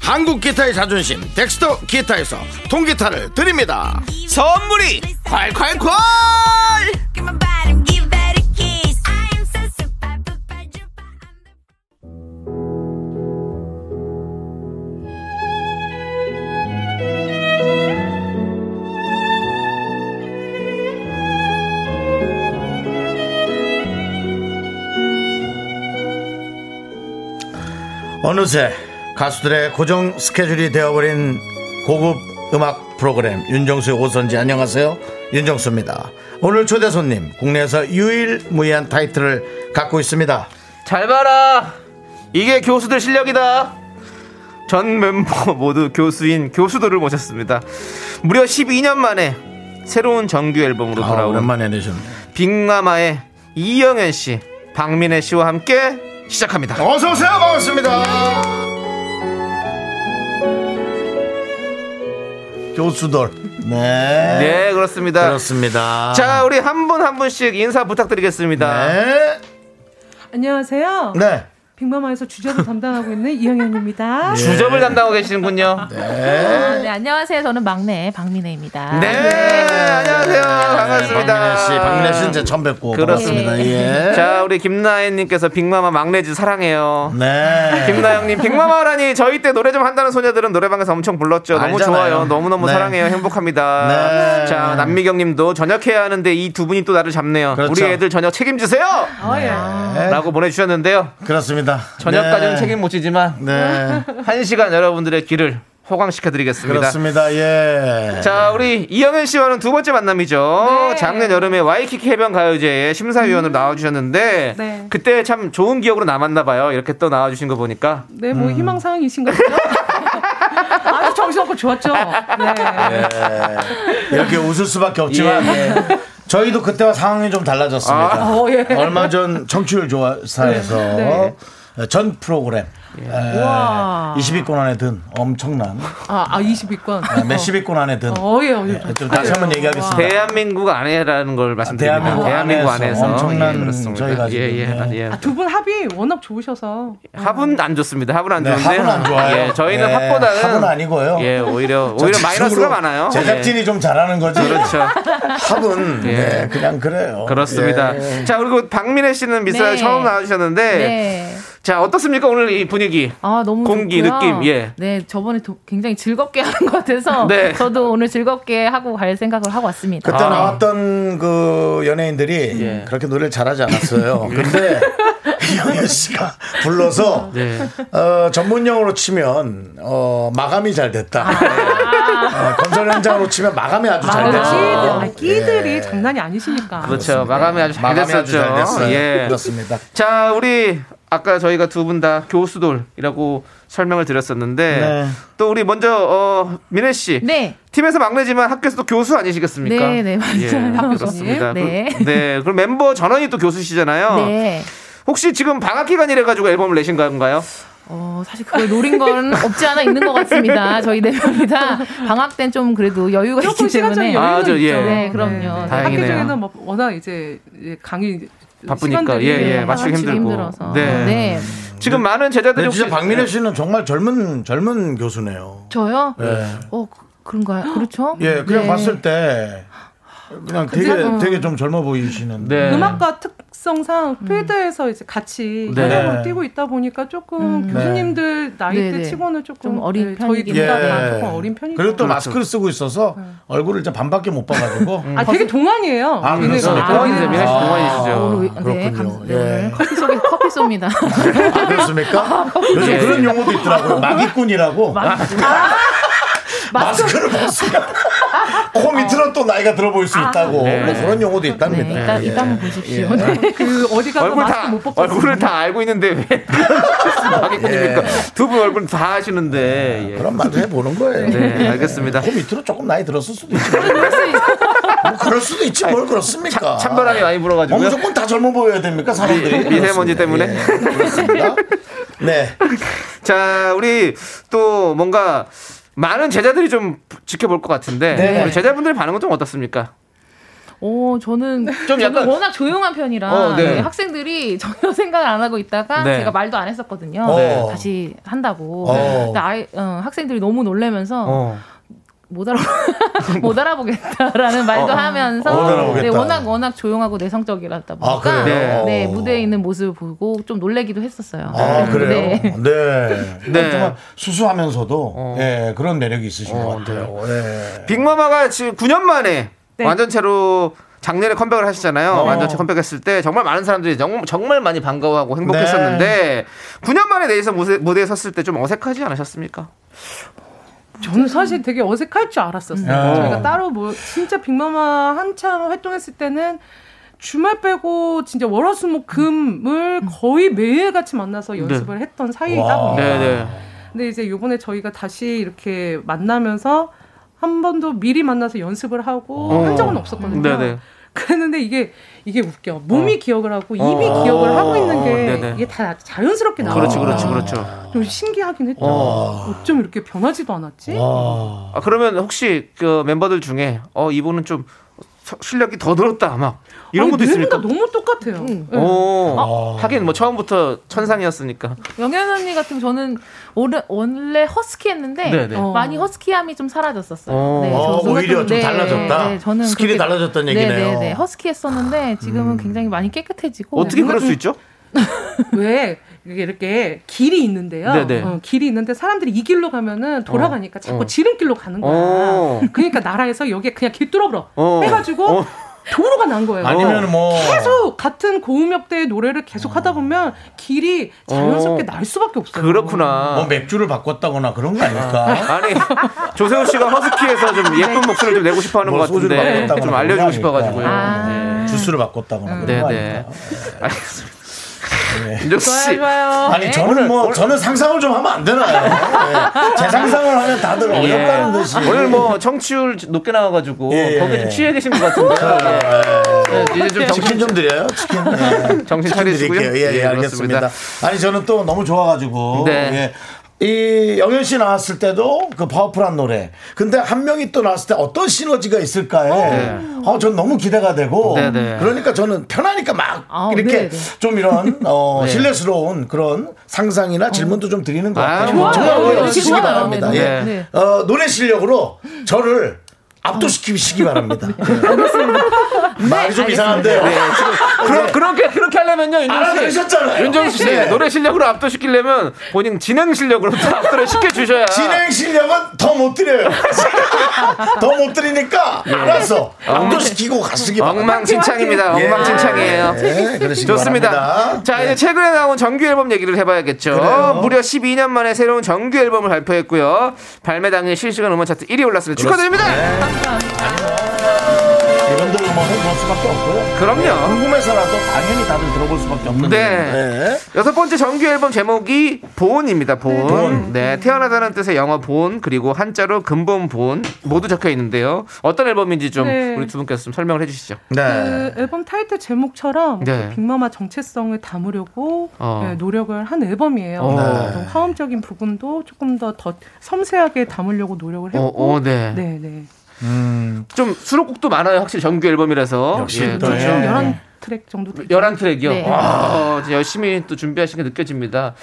한국 기타의 자존심 덱스터 기타에서 통기타를 드립니다. 선물이 콸콸콸 어느새 가수들의 고정 스케줄이 되어버린 고급 음악 프로그램. 윤정수의 오선지. 안녕하세요. 윤정수입니다. 오늘 초대 손님 국내에서 유일무이한 타이틀을 갖고 있습니다. 잘 봐라. 이게 교수들 실력이다. 전 멤버 모두 교수인 교수들을 모셨습니다. 무려 12년 만에 새로운 정규 앨범으로 아, 돌아온 오랜만에 내셨네. 빅마마의 이영현 씨 박민혜 씨와 함께 시작합니다. 어서 오세요. 반갑습니다 교수돌. 네. 네, 그렇습니다. 그렇습니다. 자, 우리 한 분 한 분씩 인사 부탁드리겠습니다. 네. 안녕하세요. 네. 빅마마에서 주접을 담당하고 있는 이영현입니다. <laughs> 주접을 담당하고 계시는군요. 네, 아, 네, 안녕하세요. 저는 막내 박민혜입니다. 네, 안녕하세요. 반갑습니다. 박민혜 씨, 박민혜 씨는 제 처음 뵙고 그렇습니다. 반갑습니다. 예. 자, 우리 김나연님께서 빅마마 막내즈 사랑해요. 네. 김나영님 빅마마라니 저희 때 노래 좀 한다는 소녀들은 노래방에서 엄청 불렀죠. 너무 알잖아요. 좋아요. 너무 너무 네. 사랑해요. 행복합니다. 네. 자 남미경님도 저녁해야 하는데 이 두 분이 또 나를 잡네요. 그렇죠. 우리 애들 저녁 책임지세요. 네. 라고 보내주셨는데요. 그렇습니다. 저녁까지는 네. 책임 못 지지만 네. 한 시간 여러분들의 길을 호강시켜드리겠습니다. 그렇습니다. 예. 자, 우리 이영현 씨와는 두 번째 만남이죠. 네. 작년 여름에 와이키키 해변 가요제에 심사위원으로 나와주셨는데 네. 그때 참 좋은 기억으로 남았나 봐요. 이렇게 또 나와주신 거 보니까 네, 뭐 희망 사항이신가 보죠? <laughs> 아주 정신없고 좋았죠. 네. 예. 이렇게 웃을 수밖에 없지만 예. 저희도 그때와 상황이 좀 달라졌습니다. 어, 예. 얼마 전 청취율 조사에서 네. 전 프로그램 에, 와. 20위권 안에 든 엄청난 아, 아 22권. 아, 몇십 위권 안에 든 어, 예, 예. 좀 다시 한번 얘기하겠습니다. 대한민국 안에라는 걸 말씀드립니다. 대한민국 대한민국 안에서 안에서 엄청난 예, 그렇습니다. 저희가 예, 예, 예. 예. 두분 합이 워낙 좋으셔서. 합은 안 좋습니다. 합은 안 네, 좋은데. 합은 안 좋아요. 예, 저희는 네, 합보다는 합은 아니고요. 예, 오히려 오히려 마이너스가 많아요. 제작진이 좀 잘하는 거지. 예. 그렇죠. 합은 예. 네, 그냥 그래요. 그렇습니다. 예. 자, 그리고 박민혜 씨는 미스터 네. 처음 나와주셨는데, 네. 자 어떻습니까 오늘 이 분위기? 아, 너무 공기, 좋고요. 느낌, 예. 네, 저번에 도- 굉장히 즐겁게 <laughs> 하는 것 같아서 네. 저도 오늘 즐겁게 하고 갈 생각을 하고 왔습니다. 그때 아. 나왔던 그 연예인들이 예. 그렇게 노래를 잘하지 않았어요. 근데 <laughs> 이영애 씨가 불러서 네. 어, 전문용어로 치면 어, 마감이 잘 됐다. 어, 건설 현장으로 치면 마감이 아주 잘 아, 됐어. 아, 끼들이 예. 장난이 아니시니까. 그렇죠. 마감이 아주 잘 마감이 됐었죠. 아주 잘 됐어요. 예. 그렇습니다. 자, 우리 아까 저희가 두 분 다 교수돌이라고 설명을 드렸었는데 네. 또 우리 먼저 어, 민혜 씨. 네. 팀에서 막내지만 학교에서도 교수 아니시겠습니까? 네, 네, 맞아요. 예, 그렇습니다. 네. 그, 네. 그럼 멤버 전원이 또 교수시잖아요. 네. 혹시 지금 방학 기간이래 가지고 앨범을 내신 건가요? 어, 사실 그걸 노린 건 <laughs> 없지 않아 있는 것 같습니다. 저희 네 명이 다 방학 땐 좀 그래도 여유가 조금 있기 시간적인 때문에. 아, 여유는 저, 예. 있죠. 네, 그럼요. 네. 다행이네요. 학교 중에는 뭐 워낙 이제 강의 바쁘니까 시간들이 예, 예. 네, 맞추기 힘들고. 힘들어서. 네. 네. 지금 많은 제자들이 근데 진짜 혹시- 박민혜 씨는 정말 젊은 젊은 교수네요. 저요? 예. 어, 그- 그런가요? 그렇죠? 예, 그냥 네. 봤을 때 그냥 되게 어. 되게 좀 젊어 보이시는. 네. 음악과 특 성상 필드에서 이제 같이 네. 현장으로 뛰고 있다 보니까 조금 음. 교수님들 나이대 네, 네. 치고는 조금, 좀 어린 네, 저희 둘다 예. 조금 어린 편이죠. 그리고 또 그렇죠. 마스크를 쓰고 있어서 얼굴을 이제 반밖에 못 봐가지고 <laughs> 아 되게 동안이에요. 아. 그렇습니까? 동안이세요. 네. 민혜 씨 동안이시죠. 아, 오늘 왜- 네, 그렇군요. 감, 네, 예. 커피 쏘기 커피 쏩니다. 아, 그렇습니까? <laughs> 요즘 예. 그런 용어도 있더라고요. 마기꾼이라고. 마스크를 벗으면 코 밑으로 또 나이가 들어 보일 수 있다고 네. 뭐 그런 용어도 네, 있답니다. 이따, 예. 이따 한번 보십시오. 예. 네. 그 어디 가서 얼굴 마스크 다못 벗고 얼굴을 다 알고 있는데 왜 <laughs> 마기꾼입니까? 두 분 얼굴 다 하시는데 예. 그런 말도 해보는 거예요. 네 알겠습니다. 코 밑으로 조금 나이 들었을 수도 있지. 뭐 그럴 수도 있지 뭘 그렇습니까? 찬바람이 많이 뭐 불어가지고요. 무조건 다 젊어 보여야 됩니까 사람들이? 미- 미세먼지 때문에? 예, 그렇습니다. 네. <laughs> 자 우리 또 뭔가 많은 제자들이 좀 지켜볼 것 같은데 네. 우리 제자분들 반응은 좀 어떻습니까? 오, 저는 좀 저는 약간- 워낙 조용한 편이라 어, 네. 네, 학생들이 전혀 <laughs> 생각을 안 하고 있다가 네. 제가 말도 안 했었거든요. 네. 다시 한다고. 어. 근데 아이, 어, 학생들이 너무 놀래면서 어. 못 알아 <laughs> 못 알아보겠다라는 말도 어. 하면서 못 알아보겠다. 네, 워낙 워낙 조용하고 내성적이라다 아, 보니까 그래요? 네, 어. 무대에 있는 모습을 보고 좀 놀래기도 했었어요. 아, 그래요? 네. 네. 네. 정말 수수하면서도 어. 예, 그런 매력이 있으신 어, 것 같아요. 예. 빅마마가 지금 9년 만에 네. 완전체로 작년에 컴백을 하셨잖아요. 어. 완전체 컴백했을 때 정말 많은 사람들이 정, 정말 많이 반가워하고 행복했었는데 9년 만에 내에서 무대, 무대에 섰을 때 좀 어색하지 않으셨습니까? 저는 사실 되게 어색할 줄 알았었어요. 음. 저희가 따로 뭐 진짜 빅마마 한참 활동했을 때는 주말 빼고 진짜 월화수목금을 거의 매일 같이 만나서 연습을 했던 사이이다 와. 보니까. 네네. 근데 이제 요번에 저희가 다시 이렇게 만나면서 한 번도 미리 만나서 연습을 하고 어. 한 적은 없었거든요. 네네. 그랬는데 이게 이게 웃겨. 몸이 어. 기억을 하고 입이 어. 기억을 하고 있는 게 네네. 이게 다 자연스럽게 나와. 그렇죠, 그렇죠, 그렇죠. 좀 신기하긴 했죠. 어. 어쩜 이렇게 변하지도 않았지? 아, 그러면 혹시 그 멤버들 중에 어 이분은 좀 서- 실력이 더 늘었다 막 이런 아니, 것도 네분 있습니까? 다 너무 똑같아요. 네. 오, 하긴 뭐 처음부터 천상이었으니까. 영현 언니 같은 저는 원래, 원래 허스키했는데 네네. 어. 많이 허스키함이 좀 사라졌었어요. 어. 네, 어, 오히려 좀 네, 달라졌다? 네, 저는 skill이 그렇게- 달라졌다는 얘기네요. 음. 네, 네, 네. 허스키했었는데 지금은 굉장히 많이 깨끗해지고 어떻게 그럴 수 있죠? 왜 이게 이렇게 길이 있는데요. 네네. 어, 길이 있는데 사람들이 이 길로 가면은 돌아가니까 자꾸 어. 지름길로 가는 거야. 어. <laughs> 그러니까 나라에서 여기에 그냥 길 뚫어버려 어. 해가지고 어. 도로가 난 거예요. 아니면 뭐 계속 같은 고음역대의 노래를 계속 하다 보면 길이 자연스럽게 어. 날 수밖에 없어요. 그렇구나. 뭐 맥주를 바꿨다거나 그런 거 아닐까? <laughs> 아니 조세호 씨가 허스키에서 좀 예쁜 목소리를 좀 내고 싶어하는 뭐 것 같은데 좀 그런 알려주고 거 싶어가지고요. 아닐까. 네. 주스를 바꿨다거나 그런 네, 거 네. 아닐까? 알겠습니다. <laughs> 윤정수 좋아요, 씨. 좋아요. 아니 네. 저는 뭐 저는 상상을 좀 하면 안 되나요? 네. 제 상상을 하면 다들 예. 어렵다는 듯이 오늘 뭐 청취율 높게 나와가지고 예, 예. 거기에 좀 취해 계신 것 같은데 예. 네, 이제 좀 치킨 정신 좀 드려요. 치킨. 네. 정신 차리시고요. 드릴게요. 예, 예, 예, 알겠습니다. 그렇습니다. 아니 저는 또 너무 좋아가지고 네. 예. 이 영현 씨 나왔을 때도 그 파워풀한 노래. 근데 한 명이 또 나왔을 때 어떤 시너지가 있을까에 어, 전 너무 기대가 되고 네, 네. 그러니까 저는 편하니까 막 아, 이렇게 네, 네. 좀 이런 <laughs> 어, 네. 신뢰스러운 그런 상상이나 질문도 좀 드리는 것 아, 같아요. 좋아요. 정말. 오해 없으시기. 바랍니다. 네, 예. 네. 어, 노래 실력으로 저를 압도시키시기 바랍니다. <laughs> 말이 좀 이상한데요. 네, 그러, 그렇게 그렇게 하려면요 윤정수 씨. 윤정수 씨 네. 노래 실력으로 압도시키려면 본인 진행 실력으로 또 압도를 시켜 주셔야 진행 실력은 더 못 드려요. <laughs> 더 못 드리니까 알았어. 압도시키고 가시기. 엉망진창입니다. 예. 엉망진창이에요. 네, 좋습니다. 바랍니다. 자, 이제 네. 최근에 나온 정규 앨범 얘기를 해봐야겠죠. 그래요. 무려 12년 만에 새로운 정규 앨범을 발표했고요. 발매 당일 실시간 음원 차트 1위 올랐습니다. 축하드립니다. 이런들 음원은 볼 수밖에 없고요. 그럼요. 궁금해서라도 당연히 다들 들어볼 수밖에 없는 네. 네. 여섯 번째 정규 앨범 제목이 본입니다. 본. 네, 태어나다는 뜻의 영어 본 그리고 한자로 근본 본 모두 적혀 있는데요. 어떤 앨범인지 좀 네. 우리 두 분께서 좀 설명을 해주시죠. 네. 그 앨범 타이틀 제목처럼 네. 그 빅마마 정체성을 담으려고 어. 네, 노력을 한 앨범이에요. 어. 화음적인 부분도 조금 더, 더 섬세하게 담으려고 노력을 어, 했고, 어, 네. 네, 네. 좀 수록곡도 많아요. 확실히 정규 앨범이라서. 역시 예, 또. 예. 11트랙 정도 되죠. 11트랙이요. 네. 와, 열심히 또 준비하신 게 느껴집니다.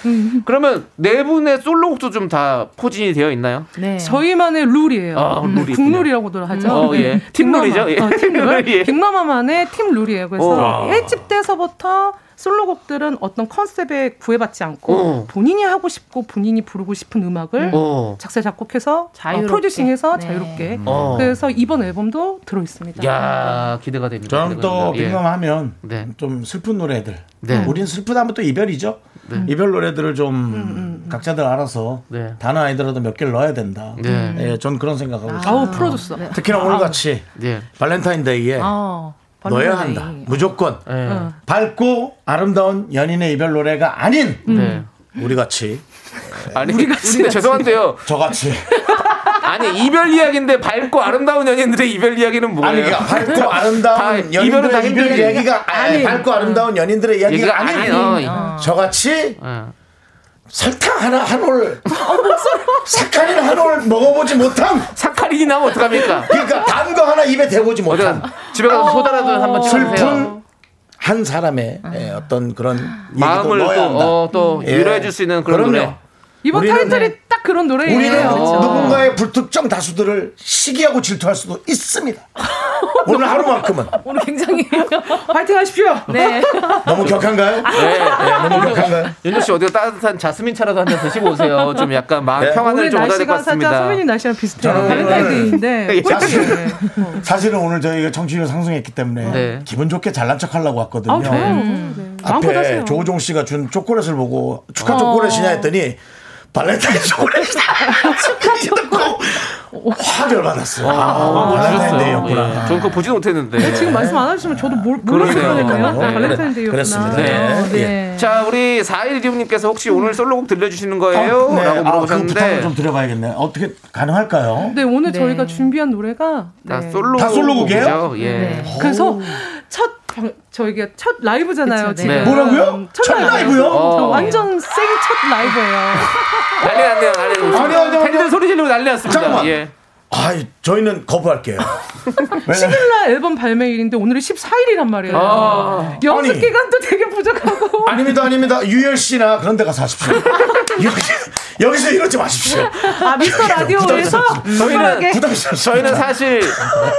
그러면 네 분의 솔로곡도 좀 다 포진이 되어 있나요? 네. 저희만의 룰이에요. 아, 음, 룰이 국룰이라고도 하죠. 어, 예. 팀 빅마마. 룰이죠, 예. 어, 팀 룰. <laughs> 예. 빅마마만의 팀 룰이에요. 그래서 어. 1집 때서부터 솔로곡들은 어떤 컨셉에 구애받지 않고 어. 본인이 하고 싶고 본인이 부르고 싶은 음악을 어. 작사 작곡해서 자유롭게. 어, 프로듀싱해서 네. 자유롭게. 어. 그래서 이번 앨범도 들어 있습니다. 야, 기대가 됩니다. 저는 또. 예. 빅맘 하면 네. 좀 슬픈 노래들. 네. 우린 슬프다면 또 이별이죠. 이별 노래들을 좀 각자들 알아서 네. 단어 아니더라도 몇 개를 넣어야 된다. 네. 예, 전 그런 생각하고 있어요. 아우 풀어줬어. 특히나 오늘 같이 예. 발렌타인데이에 어, 넣어야 한다. 무조건 예. 밝고 아름다운 연인의 이별 노래가 아닌 네. 우리 같이 아니, 근데 죄송한데요. 저 같이 <laughs> 아니, 이별 이야기인데 밝고 아름다운 연인들의 이별 이야기는 뭐예요? 아니 그러니까 밝고 다 아름다운 이별은 연인들의 다 이별 이야기가 아니 밝고 아름다운 연인들의 이야기가 아니에요. 어. 저같이 예. 설탕 하나 한 올 사카린 한 올 먹어보지 못한 사카린이 나면 어떡합니까? 그러니까 단 거 하나 입에 대보지 못한 어디 집에 가서 소다라도 한번 찍어주세요. 슬픈 한 사람의 예, 어떤 그런 마음을 또. 어, 또 예. 위로해 줄 수 있는 그런 그럼요. 노래. 이번 타이틀이 딱 그런 노래예요. 우리는 그렇죠. 누군가의 불특정 다수들을 시기하고 질투할 수도 있습니다. <laughs> 오늘 하루만큼은 <laughs> 오늘 굉장히 <laughs> 파이팅 하십시오. 네. 너무 격한가요? 네. 네, 너무 격한가요? 윤정 씨 어디가 따뜻한 자스민 차라도 한 잔 드시고 오세요. 좀 약간 마음 네. 평안을 오늘 좀 얻어야 될것 날씨가 살짝 같습니다. 서민이 날씨랑 비슷해요. 저는 오늘- 발렌타인데이인데 사실, 사실은 오늘 저희가 청취율 상승했기 때문에 네. 기분 좋게 잘난 척 하려고 왔거든요. 아, 좋아요. 네. 앞에 하세요. 조우종 씨가 준 초콜릿을 보고 축하 초콜릿이냐 했더니 발렌타인 초콜릿이다. <laughs> 축하 초콜릿. 확 열받았어요. 아, 아, 발렌타인데이였구나. 예. 저는 그거 보지도 못했는데. 지금 말씀 안 하시면 저도 몰. 그러니까요. 네. 발렌타인데이였구나. 그렇습니다. 네. 어, 예. 자, 우리 4116님께서 혹시 오늘 솔로곡 들려주시는 거예요? 네. 라고 아, 물어보셨는데. 좀 드려봐야겠네. 어떻게 가능할까요? 네, 오늘 네. 저희가 준비한 노래가 다 네. 솔로 다 솔로곡이에요? 예. 네. 그래서 첫 방- 저희가 첫 라이브잖아요. 그쵸, 지금. 네. 뭐라고요? 첫 라이브요? 저 어. 완전 생첫 라이브예요. 난리 났네요, 난리 났네요. 아니요, 아니요, 팬들. 소리 지르고 난리 났습니다. 잠깐만. 예. 아, 저희는 거부할게요. <laughs> 왜냐면 10일날 앨범 발매일인데 오늘이 14일이란 말이에요. 아. 연습 아니. 기간도 되게 부족하고. 아닙니다, 아닙니다. 유열 씨나 그런 데 가서 하십시오. <laughs> 여기, 여기서 이러지 마십시오. 아 미스터 라디오에서 저희는, 부담스럽습니다. 저희는 사실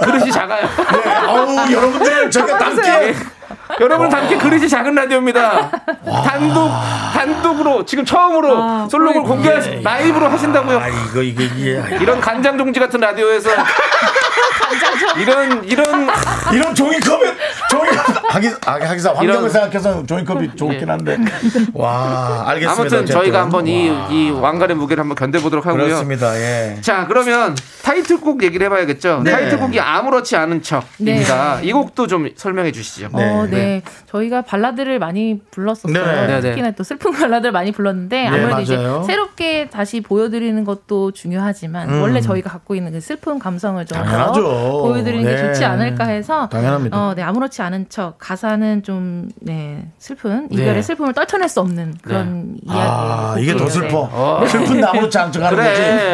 그릇이 작아요. 네, 아우, 여러분들 저희가 남게 여러분 함께 그릇이 작은 라디오입니다. 단독 단독으로 지금 처음으로 아, 솔로곡을 공개할 예, 예. 라이브로 하신다고요. 아, 이거, 이게, 이게. 이런 간장 종지 같은 라디오에서 이런 이런 이런 종이컵은 종이컵 하기 아, 하기사 환경을 이런- 생각해서 종이컵이 좋긴 한데 와 알겠습니다. 아무튼 어쨌든. 저희가 한번 이, 와, 이 왕관의 무게를 한번 견뎌보도록 하고요. 그렇습니다. 예. 자 그러면 타이틀곡 얘기를 해봐야겠죠. 네. 타이틀곡이 아무렇지 않은 척입니다. 이 곡도 좀 설명해 주시죠. 네. 어, 네. 저희가 발라드를 많이 불렀었어요. 네. 네, 네. 특히나 또 슬픈 발라드를 많이 불렀는데 아무래도 이제 맞아요. 새롭게 다시 보여드리는 것도 중요하지만 원래 저희가 갖고 있는 그 슬픈 감성을 좀 음. 더 보여드리는 게 네. 좋지 않을까 해서 당연합니다. 어, 네, 아무렇지 않은 척 가사는 좀 네, 슬픈 이별의 네. 슬픔을 떨쳐낼 수 없는 그런 이야기. 아 이게 더 슬퍼. 어. 슬픈데 아무렇지 않죠 하는 그래.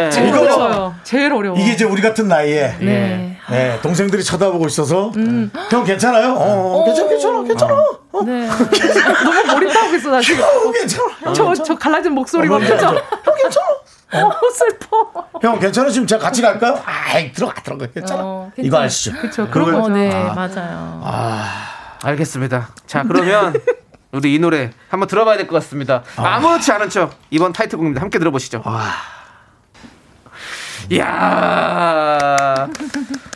거지. 제일 이거 어려워요. 제일 어려워. 이게 이제 우리 같은 나이에 네. 네, 동생들이 쳐다보고 있어서 형 괜찮아요? 어, 괜찮아 괜찮아 괜찮아. 어, 네. <laughs> 너무 몰입하고 있어 나 지금. 어, 괜찮아. 저, 저 갈라진 목소리가 어, 표정. 형 괜찮아. 어, <laughs> 슬퍼. 형 괜찮으시면 제가 같이 갈까요? 아이 들어가 들어가 괜찮아. 어, 이거 괜찮아. 아시죠? 그쵸, 그런 그런 어, 거죠. 네, 맞아요. 알겠습니다. 자 그러면 <laughs> 우리 이 노래 한번 들어봐야 될 것 같습니다. 아 무렇지 않은 척 이번 타이틀곡입니다. 함께 들어보시죠. 이야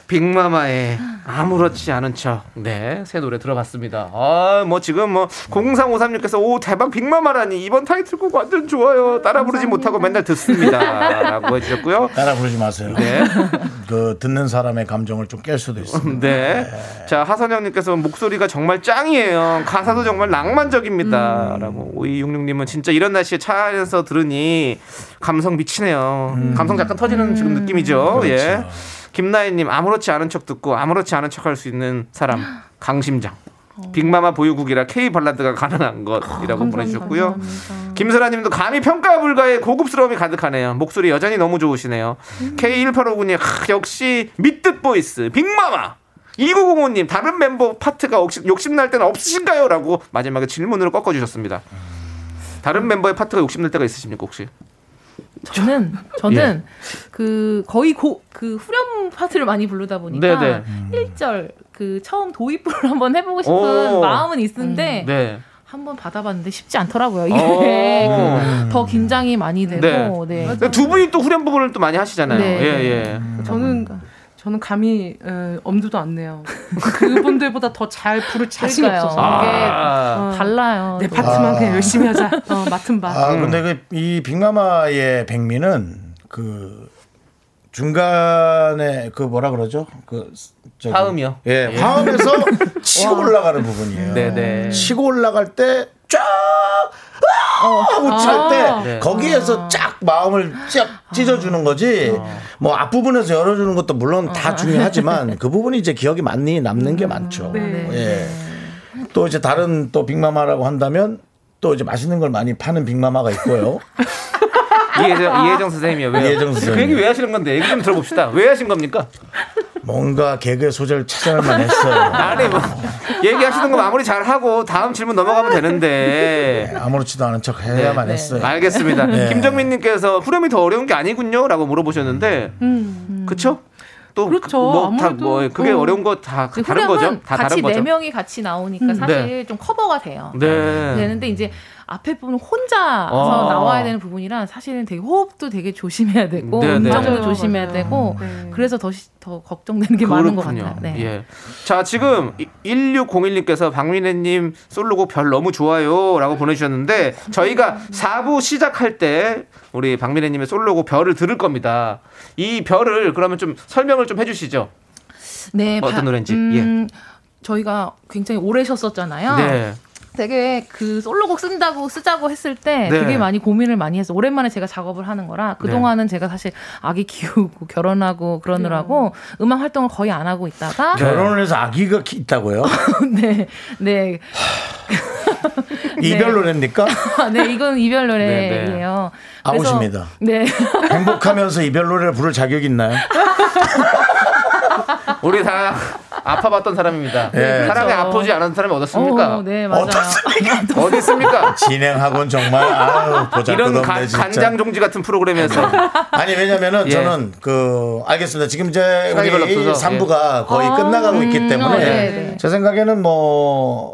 빅마마의 아무렇지 않은 척. 네, 새 노래 들어봤습니다. 아, 뭐 지금 뭐 0353님께서 오 대박 빅마마라니 이번 타이틀곡 완전 좋아요. 따라 부르지 못하고 맨날 듣습니다.라고 해주셨고요. 따라 부르지 마세요. 네. 그 듣는 사람의 감정을 좀 깰 수도 있습니다. 네. 자, 하선영님께서 목소리가 정말 짱이에요. 가사도 정말 낭만적입니다. 라고. 5266님은 진짜 이런 날씨에 차 안에서 들으니 감성 미치네요. 감성 약간 터지는 지금 느낌이죠. 예. 김나혜님, 아무렇지 않은 척 듣고 아무렇지 않은 척 할 수 있는 사람. 강심장. 빅마마 보유국이라 K 발라드가 가능한 것이라고 보내주셨고요. 김설아님도 감히 평가 불가의 고급스러움이 가득하네요. 목소리 여전히 너무 좋으시네요. K1859님 역시 믿듣 voice 빅마마. 2905님 다른 멤버 파트가 욕심, 욕심 날 때는 없으신가요? 라고 마지막에 질문으로 꺾어주셨습니다. 다른 멤버의 파트가 욕심날 때가 있으십니까 혹시? 저는 <laughs> 저는 그 거의 고, 그 후렴 파트를 많이 부르다 보니까 네네. 일 1절 그 처음 도입부를 <laughs> 한번 해보고 싶은 오. 마음은 있는데 네. 한번 받아봤는데 쉽지 않더라고요. 이게 오. 더 긴장이 많이 되고 네. 네. 두 분이 또 후렴 부분을 또 많이 하시잖아요. 네. 예, 예. 저는 저는 감히 에, 엄두도 안 내요. 그분들보다 더 잘 부를 자신이. 없어서. 이게 아. 달라요. 내 파트만 그냥 열심히 하자. 어, 맡은 바. 아, 근데 그 이 빅마마의 백미는 그 중간에 그 뭐라 그러죠? 그 저기- 화음이요? 예, 예. 화음에서 <laughs> 치고 올라가는 부분이에요. 네네. 치고 올라갈 때 쫙! 하고 찰때 네. 거기에서 쫙 마음을 쫙 찢어주는 거지 뭐 앞부분에서 열어주는 것도 물론 다 중요하지만 그 부분이 이제 기억이 많이 남는 게 많죠. 네. 예. 또 이제 다른 또 빅마마라고 한다면 또 이제 맛있는 걸 많이 파는 빅마마가 있고요. <laughs> 이혜정, 이혜정 선생님이요. 왜요? 이혜정 선생님. 그 얘기 왜 하시는 건데? 얘기 좀 들어봅시다. 왜 하신 겁니까? 뭔가 개그의 소재를 찾아야만 했어요. <laughs> 아니 뭐 얘기하시는 거 마무리 잘 하고 다음 질문 넘어가면 되는데. 아무렇지도 않은 척 해야만 네. 했어요. 알겠습니다. 네. 김정민님께서 후렴이 더 어려운 게 아니군요라고 물어보셨는데, 그쵸? 또 그렇죠. 뭐, 다 아무래도, 뭐 그게 어. 어. 려운 거 다그 다른 거죠? 다 같이 다른 거죠? 네 명이 같이 나오니까 사실 좀 커버가 돼요. 네. 되는데 이제 앞에 부분 혼자서 아. 나와야 되는 부분이라 사실은 되게 호흡도 되게 조심해야 되고 네, 네. 음정도 조심해야 맞아요. 되고 네. 그래서 더, 시- 더 걱정되는 게 많은 것 그렇군요. 같아요. 네. 예. 자, 지금 1601님께서 박민혜님 솔로곡 별 너무 좋아요. 라고 보내주셨는데, 저희가 4부 시작할 때 우리 박민혜님의 솔로곡 별을 들을 겁니다. 이 별을 그러면 좀 설명을 좀 해주시죠. 네, 어떤 바- 노래인지, 음, 저희가 굉장히 오래 쉬었었잖아요. 네. 되게 그 솔로곡 쓴다고 쓰자고 했을 때 네. 되게 많이 고민을 많이 했어. 오랜만에 제가 작업을 하는 거라 그 동안은 제가 사실 아기 키우고 결혼하고 그러느라고 음악 활동을 거의 안 하고 있다가 결혼을 해서 아기가 키- 있다고요? <laughs> 네, 네, <laughs> 이별 노래입니까? <laughs> 네, 이건 이별 네, 노래예요. 아웃입니다. 네, 행복하면서 이별 노래를 부를 자격 있나요? 우리 다 아파봤던 사람입니다. 예. 사랑에 그렇죠. 아프지 않은 사람이 어떻습니까? 어, 네, 맞아요. 어떻습니까? <laughs> 어디 있습니까? 진행하곤 정말 아유 이런 가- 진짜. 간장 종지 같은 프로그램에서 <laughs> 아니 왜냐면은 예. 저는 그 알겠습니다. 지금 이제 우리 없어서, 3부가 거의 아, 끝나가고 있기 음, 때문에 어, 네, 네. 제 생각에는 뭐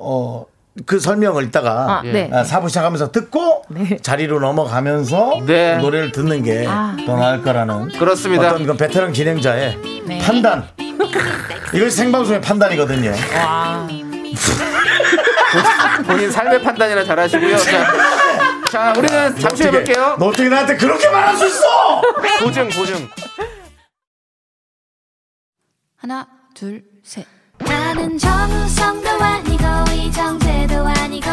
어, 그 설명을 이따가 아, 네. 아, 4부 시작하면서 듣고 네. 자리로 넘어가면서 네. 노래를 듣는 게더 아. 나을 거라는 그렇습니다. 어떤 그 베테랑 진행자의 네. 판단. 이것이 생방송의 판단이거든요. 와, 본인 삶의 판단이나 잘하시고요. 자, 자 우리는 잠시 어떻게- 해볼게요. 너 어떻게 나한테 그렇게 말할 수 있어? 보증 보증. 하나, 둘, 셋. 나는 정우성도 아니고 이정재도 아니고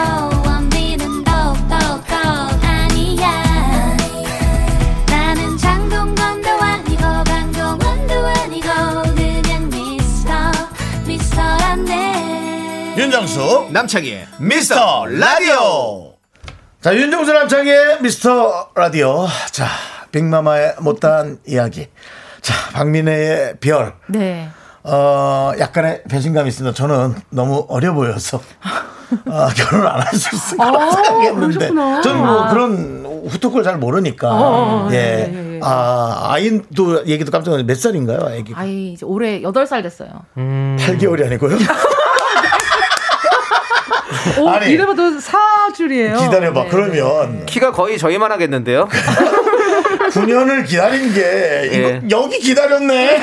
윤정수 남창희. 미스터 라디오. 자, 윤정수 남창의 미스터 라디오. 자, 빅마마의 못다한 이야기. 자, 박민혜의 별. 네. 어, 약간의 배신감이 있습니다. 저는 너무 어려 보여서. 아, <laughs> 결혼 안 할 수 있을 거라고 생각했는데. 그러셨구나. 저는 뭐 그런 후토크를 잘 모르니까. 어, 예. 예, 예, 예. 아, 아이도 얘기도 깜짝 놀랐는데 몇 살인가요? 아기 아이 이제 올해 8살 됐어요. 8개월이 아니고요? <laughs> 오, 아니. 이래봐도 사줄이에요. 기다려봐. 네, 그러면 키가 거의 저희만 하겠는데요. <laughs> 9년을 기다린 게 이거 예. 여기 기다렸네.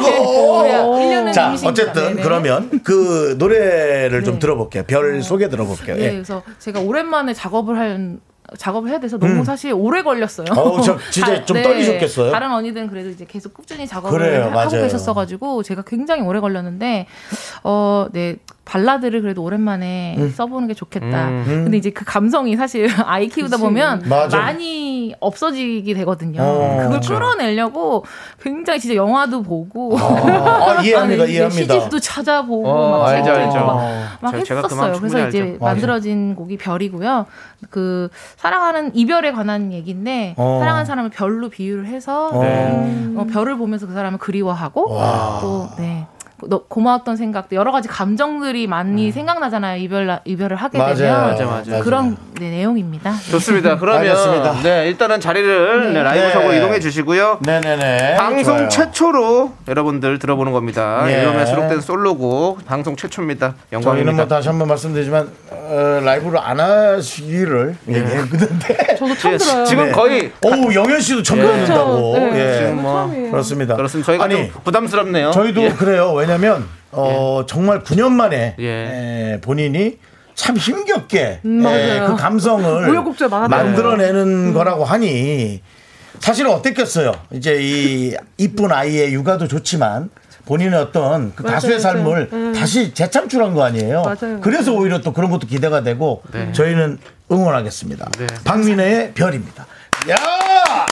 거. 일년은 자. 어쨌든 네네. 그러면 그 노래를 좀 네. 들어볼게요. 별 소개 들어볼게요. 네, 예. 그래서 제가 오랜만에 작업을 할 작업을 해야 돼서 너무 사실 오래 걸렸어요. 음. 어우, 저 진짜 다- 좀 떨리셨겠어요? 다른 언니들은 그래도 이제 계속 꾸준히 작업을 그래요, 하고 맞아요. 계셨어가지고 제가 굉장히 오래 걸렸는데 어, 네 발라드를 그래도 오랜만에 음. 써보는 게 좋겠다. 근데 이제 그 감성이 사실 <laughs> 아이 키우다 보면 맞아. 많이 없어지게 되거든요. 어. 그걸 끌어내려고 굉장히 진짜 영화도 보고 아, <laughs> 이해합니다, 아니, 이해합니다. 시집도 찾아보고 어, 막 알죠, 알죠. 막 어. 막 제가 그 했었어요. 그래서 이제 알죠. 만들어진 곡이 별이고요. 그 사랑하는 이별에 관한 얘기인데 어. 사랑하는 사람을 별로 비유를 해서 어. 어, 별을 보면서 그 사람을 그리워하고 와. 또 네. 너- 고마웠던 생각도 여러 가지 감정들이 많이 생각나잖아요. 이별 이별을 하게 맞아요. 되면 맞아, 맞아. 그런 네, 내용입니다. 좋습니다. <laughs> 그러면 알겠습니다. 네 일단은 자리를 네, 라이브 석으로 네. 이동해 주시고요. 네네네. 방송 좋아요. 최초로 여러분들 들어보는 겁니다. 예. 이름에 수록된 솔로곡 방송 최초입니다. 저희는 영광입니다. 뭐 다시 한번 말씀드리지만 어, 라이브를 안 하시기를 얘기했는데 <laughs> 저도 처음 예, 들어요. 지금 네. 거의 오 영현 씨도 처음 듣는다고. 네, 예. 지금 뭐 처음이에요. 그렇습니다. 그렇습니다. 저희가 아니, 좀 부담스럽네요. 저희도 예. 그래요. 왜냐 면 어, 정말 9년 만에 예. 에, 본인이 참 힘겹게 음, 에, 맞아요. 그 감성을. 만들어내는 거라고 하니 사실은 어땠겠어요. 이제 이 이쁜 아이의 육아도 좋지만 본인의 어떤 그 맞아요, 가수의 맞아요. 삶을 음. 다시 재창출한 거 아니에요. 맞아요. 그래서 오히려 또 그런 것도 기대가 되고 저희는 응원하겠습니다. 네. 박민혜의 별입니다. 야!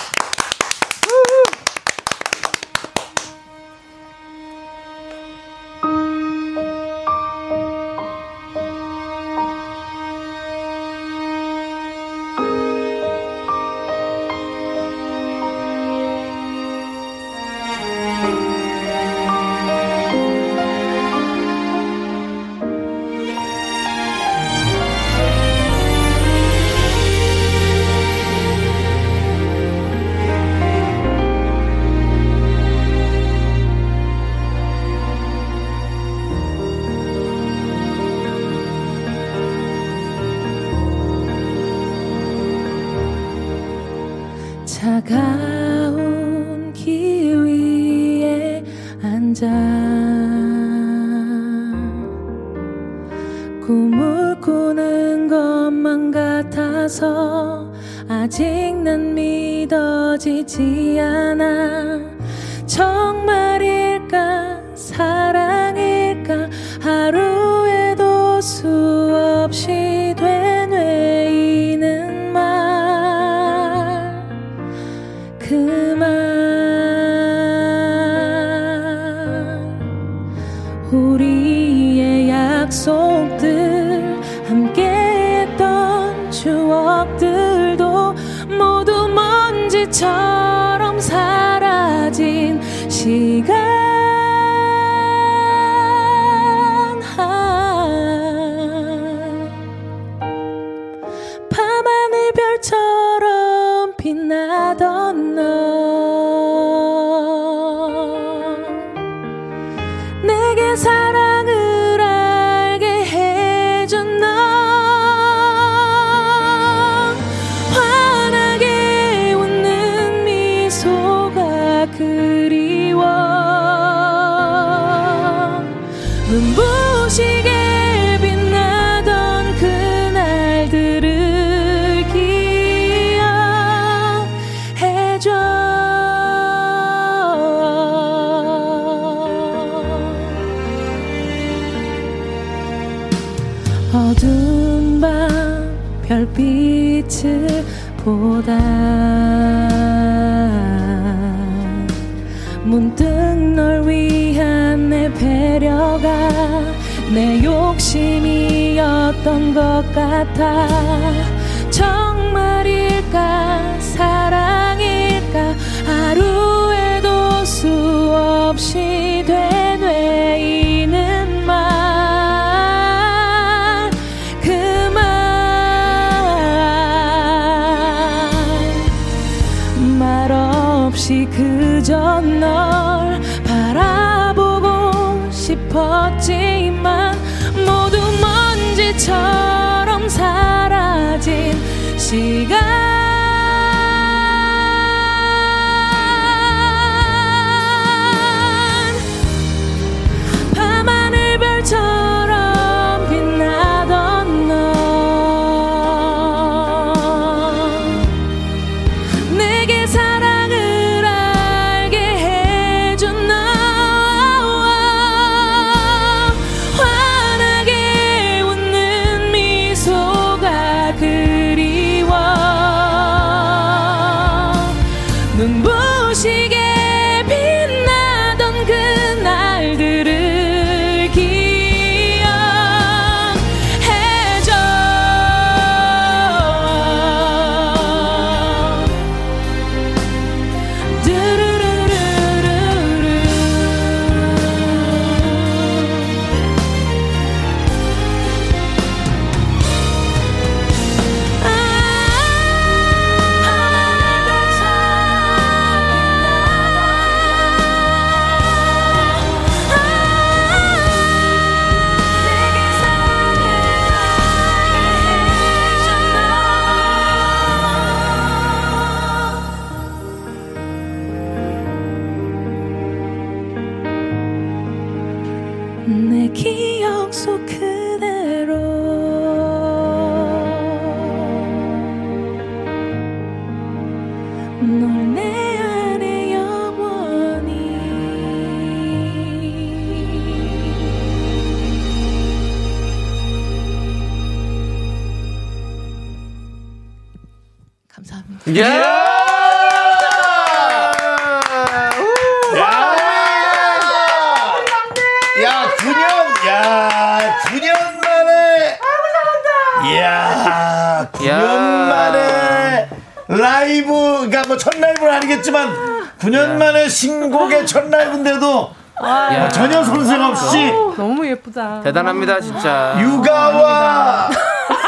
대단합니다 진짜. 육아와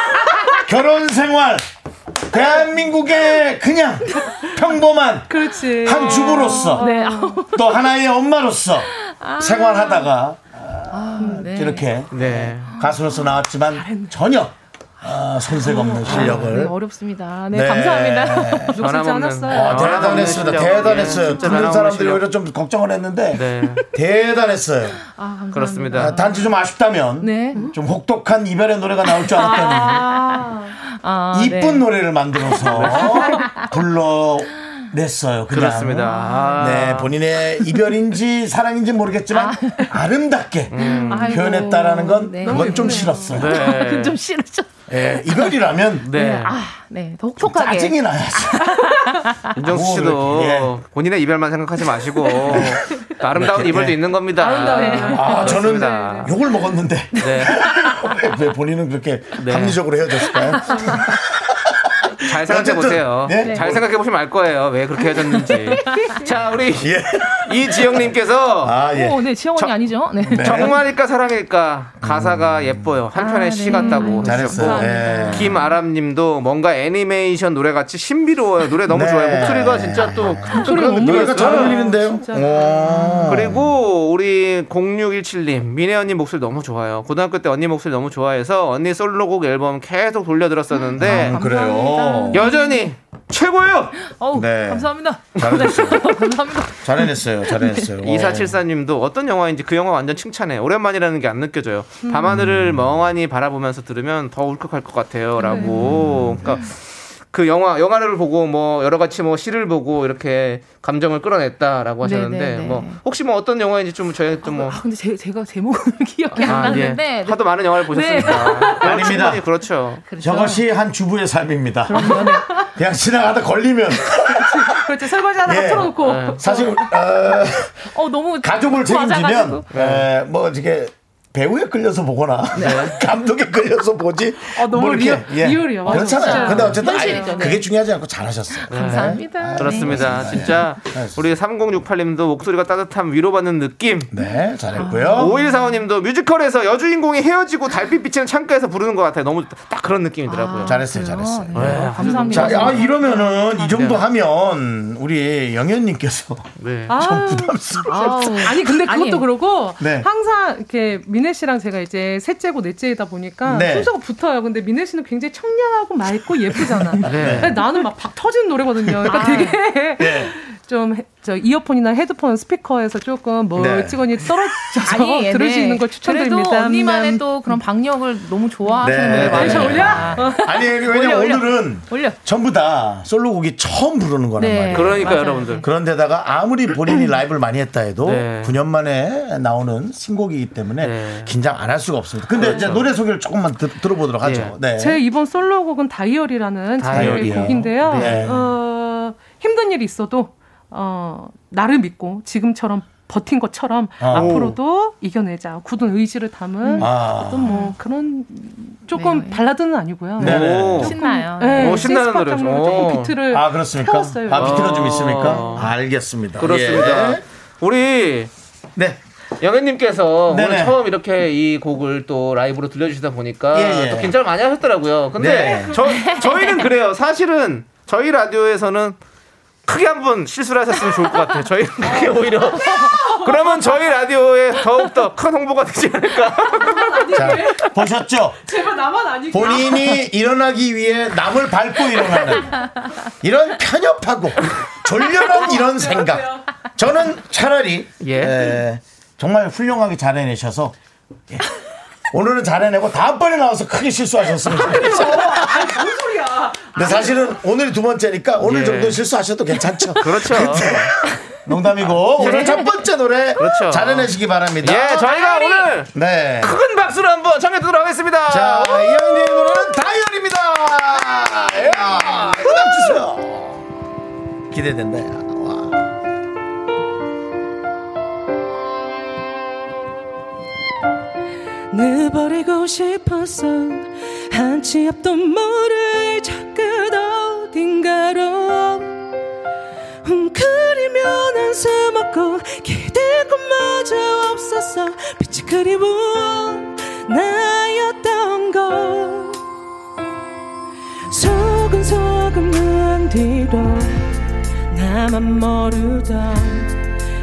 <laughs> 결혼 생활. 대한민국의 그냥 평범한 그렇지. 한 주부로서 네. 또 하나의 엄마로서 아. 생활하다가 아, 네. 이렇게 네. 가수로서 나왔지만 전혀 아, 손색 없는 실력을. 네, 어렵습니다. 네, 네. 감사합니다. <laughs> 녹슬지 변함없는. 않았어요. 아, 아, 대단했습니다. 대단했어요. 예, 듣는 사람들이. 오히려 좀 걱정을 했는데 네. 대단했어요. 아, 감사합니다. 그렇습니다. 아, 단지 좀 아쉽다면 네. 좀 혹독한 이별의 노래가 나올 줄 알았더니 아, 아, 이쁜 네. 노래를 만들어서 <laughs> 불러 냈어요. 그냥. 그렇습니다. 아. 네, 본인의 이별인지 사랑인지 모르겠지만 아. 름답게 아이고. 표현했다라는 건 네. 그건 좀 싫었어요. 네. <laughs> 좀 싫으죠. 예, 이별이라면 네. 아, 네. 더 혹독하게. 짜증이 나요. <laughs> 윤정수 씨도 뭐, 예. 본인의 이별만 생각하지 마시고 또 <laughs> 아름다운 이렇게, 이별도 예. 있는 겁니다. 아름다워요. 아, 저는 그렇습니다. 욕을 먹었는데 네. <laughs> 왜, 왜 본인은 그렇게 네. 합리적으로 헤어졌을까요? 잘 생각해 보세요. 예? 잘 생각해 보시면 알 거예요. 왜 그렇게 헤어졌는지. 자, 우리 예. 이지영님께서 아, 예. 오, 네, 지영 언니 저- 아니죠? 네. 정말일까 사랑일까 가사가 예뻐요. 한편의 아, 시 네. 같다고 잘했어요. 해주셨고 예. 김아람님도 뭔가 애니메이션 노래 같이 신비로워요. 노래 너무 네. 좋아요. 목소리가 진짜 또 그런 노래가 잘. 어울리는데요. 오. 그리고 우리 0617님 미네 언니 목소리 너무 좋아요. 고등학교 때 언니 목소리 너무 좋아해서 언니 솔로곡 앨범 계속 돌려 들었었는데 아, 그래요. 여전히 최고예요. 어우, 네. 감사합니다. 잘해냈어요. <laughs> 감사합니다. 잘해냈어요. 잘해냈어요. <laughs> 2474님도 어떤 영화인지 그 영화 완전 칭찬해. 오랜만이라는 게 안 느껴져요. 밤하늘을 멍하니 바라보면서 들으면 더 울컥할 것 같아요. 라고. 그러니까 그 영화, 영화를 보고 뭐 여러 가지 뭐 시를 보고 이렇게 감정을 끌어냈다라고 하셨는데 네, 네, 네. 뭐 혹시 뭐 어떤 영화인지 좀 저희 좀 뭐. 아, 근데 제, 제가 제목은 <laughs> 기억이 안 아, 예. 나는데. 네. 하도 많은 영화를 보셨으니까. 네. 아닙니다. 그렇죠. 그렇죠. 저것이 한 주부의 삶입니다. 네. <laughs> 그냥 지나가다 걸리면 <laughs> 그렇죠. 설거지 하다가 예. 틀어놓고. 네. 사실 어, 어, 너무 가족을 책임지면. 에, 뭐 이게 배우에 끌려서 보거나 <laughs> 감독에 끌려서 보지. 아, 너무 뭐 이렇게, real- real이에요. 맞아, 그렇잖아요. 진짜. 근데 어쨌든 현실이죠, 네. 그게 중요하지 않고 잘하셨어요. 감사합니다. 그렇습니다. 진짜 네. 우리 3068님도 목소리가 따뜻함 위로받는 느낌. 네, 잘했고요. 5145님도 뮤지컬에서 여주인공이 헤어지고 달빛 비치는 창가에서 부르는 것 같아요. 너무 딱 그런 느낌이더라고요. 잘했어요, 잘했어요. 네, 감사합니다. 자, 아, 이러면은 이 정도 하면 우리 영현님께서 네. 아, 부담스러워. 아니 근데 그것도 아니에요. 그러고 네. 항상 이렇게 민혜 씨랑 제가 이제 셋째고 넷째이다 보니까 네. 순서가 붙어요. 근데 민혜 씨는 굉장히 청량하고 맑고 예쁘잖아. <laughs> 네. 나는 막 박 터지는 노래거든요. 그러니까 아. 되게 네. 좀 저 이어폰이나 헤드폰 스피커에서 조금 멀찍하니 떨어져서 아니, 들을 수 네. 있는 걸 추천드립니다. 그래도 언니만의 음. 또 그런 박력을 너무 좋아하시는 네. 분들 많으요 네. 아니, 올려. 오늘은 올려. 전부 다 솔로곡이 처음 부르는 거란 네. 말이에요. 그러니까 맞아요. 여러분들. 그런데다가 아무리 본인이 라이브를 많이 했다 해도 네. 9년 만에 나오는 신곡이기 때문에 네. 긴장 안 할 수가 없습니다. 근데 이제 노래 소개를 조금만 들, 어보도록 하죠. 네. 제 이번 솔로곡은 다이어리라는 제목의 다이어리요. 곡인데요. 네. 어, 힘든 일이 있어도 어, 나를 믿고 지금처럼 버틴 것처럼 아. 앞으로도 이겨내자 굳은 의지를 담은 아. 어떤 뭐 그런 조금 네. 발라드는 아니고요. 네. 오. 신나요. 네, 오, 신나는 신스팟 노래죠. 오. 조금 비트를 아 그렇습니까? 태웠어요. 아 비트가 좀 어. 있습니까? 알겠습니다. 그렇습니다. 예. 우리 네. 영현님께서 네네. 오늘 처음 이렇게 이 곡을 또 라이브로 들려주시다 보니까 예, 예. 또 긴장을 많이 하셨더라고요. 근데 네. 저, 저희는 그래요. 사실은 저희 라디오에서는 크게 한번 실수를 하셨으면 좋을 것 같아요. 저희는 그게 오히려 그러면 저희 라디오에 더욱 더 큰 홍보가 되지 않을까. <laughs> 자 보셨죠? 제발 나만 아니고 본인이 일어나기 위해 남을 밟고 일어나는 이런 편협하고 졸렬한 <laughs> 이런 생각. 저는 차라리 예. 에, 정말 훌륭하게 잘 해내셔서 예. 오늘은 잘해내고 다음번에 나와서 크게 실수하셨으면 좋겠어요. 뭔 소리야? 근데 사실은 오늘이 두 번째니까 오늘 예. 정도 실수하셔도 괜찮죠. <laughs> 그렇죠. <laughs> 농담이고 오늘 첫 번째 노래 그렇죠. 잘해내시기 바랍니다. 예, 저희가 오늘 네. 큰 박수로 한번 청해 듣도록 하겠습니다. 자, 이현이의 노래는 다이얼입니다. 야, 음악 주세요. 기대된다. 늘 버리고 싶었어 한치 앞도 모를 저끝 어딘가로. 웅크리면 한숨 먹고 기댈 곳마저 없었어. 빛이 그리운 나였던 걸 소근소근 뒤로 나만 모르던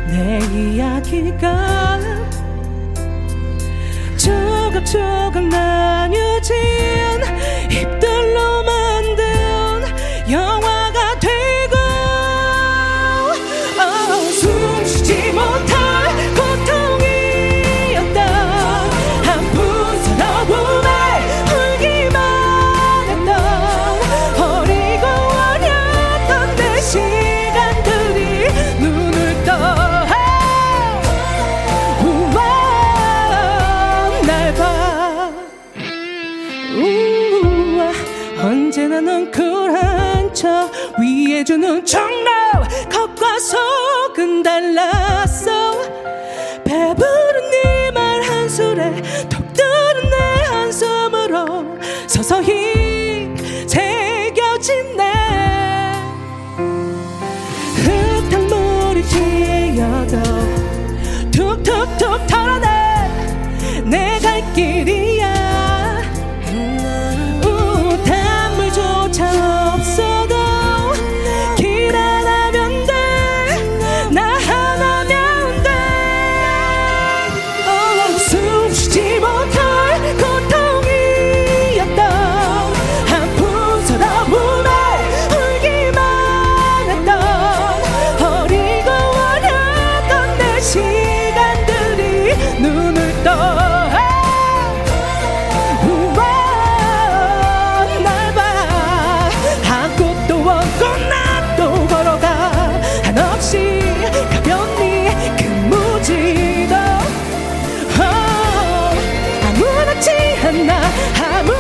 내 이야기가 조각 조각 나뉘어진 않나 아무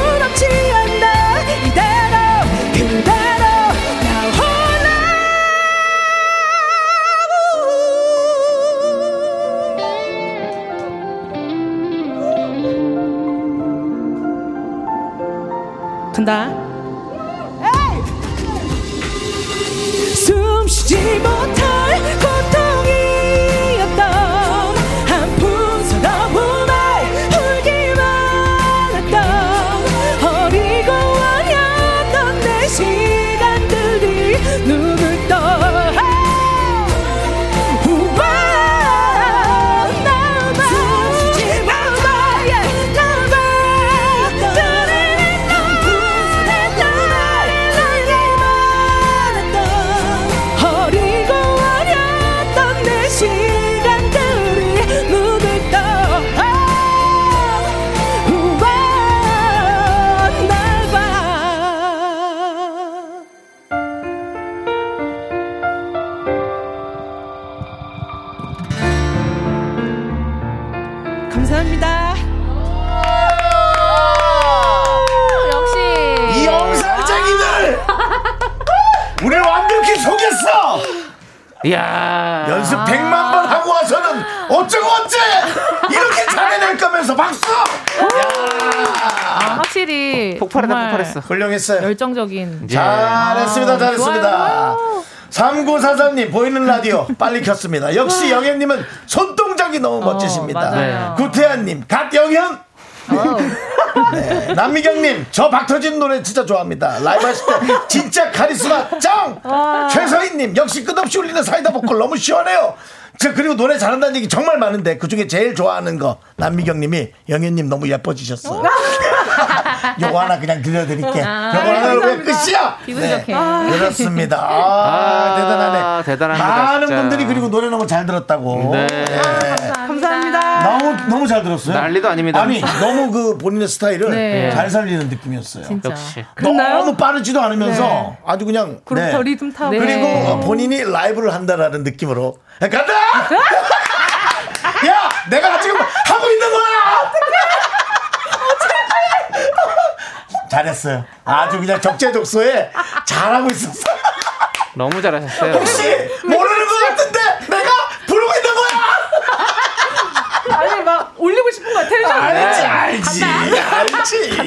훌륭했어요. 열정적인. 잘했습니다 잘했습니다. 좋아요. 3943님 보이는 라디오 빨리 켰습니다. 역시 영현님은 손동작이 너무 멋지십니다. 아. 어, 맞아요. 구태환님 갓영현! 어우, 네, 남미경님 저 박터진 노래 진짜 좋아합니다. 라이브 하실 때 진짜 카리스마 짱! 최서희님 역시 끝없이 울리는 사이다 보컬 너무 시원해요. 저 그리고 노래 잘한다는 얘기 정말 많은데 그중에 제일 좋아하는 거 남미경님이 영현님 너무 예뻐지셨어 요 <laughs> 거 하나 그냥 들려드릴게 아, 요거 하나 왜 끝이야 기분 네, 좋게. 그렇습니다 아, 아, 대단하네 대단합니다, 많은 진짜. 분들이 그리고 노래 너무 잘 들었다고 네. 감사합니다. 너무 너무 잘 들었어요. 난리도 아닙니다. 아니 너무 그 본인의 스타일을 네. 잘 살리는 느낌이었어요. 진짜. 역시. 너무 빠르지도 않으면서 네. 아주 그냥 그룹 네. 더 리듬 타고. 네. 그리고 어, 본인이 라이브를 한다라는 느낌으로 야, 간다. <laughs> 야, 내가 지금 하고 있는 거야. 잘했어요. 아주 그냥 적재적소에 잘하고 있었어. 너무 잘하셨어요. 혹시 모르는 것 같은데 내가 부르고 있는 거야. 아니 막 올리고 싶은 거야 텐션. 알지, 알지, 알지.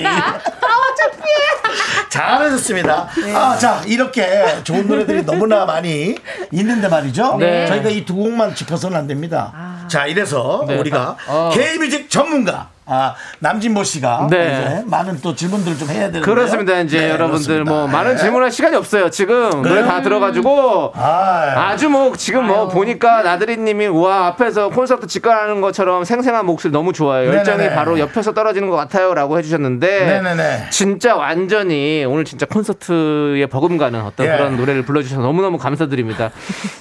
잘하셨습니다. 아, 자, 이렇게 좋은 노래들이 <laughs> 너무나 많이 있는데 말이죠. 네. 저희가 이 두 곡만 짚어서는 안 됩니다. 자, 이래서 네. 우리가 어. K뮤직 전문가, 아, 남진모 씨가 네. 이제 많은 또 질문들을 좀 해야 되는데. 그렇습니다. 이제 여러분들 뭐 많은 질문할 시간이 없어요. 지금 노래? 다 들어가지고 아, 아주 뭐 지금 뭐 보니까 나들이님이 와 앞에서 콘서트 직관하는 것처럼 생생한 목소리 너무 좋아요. 열정이. 바로 옆에서 떨어지는 것 같아요라고 해주셨는데 네네네. 진짜 완전히 오늘 진짜 콘서트에 버금가는 어떤 예. 그런 노래를 불러주셔서 너무 너무 감사드립니다.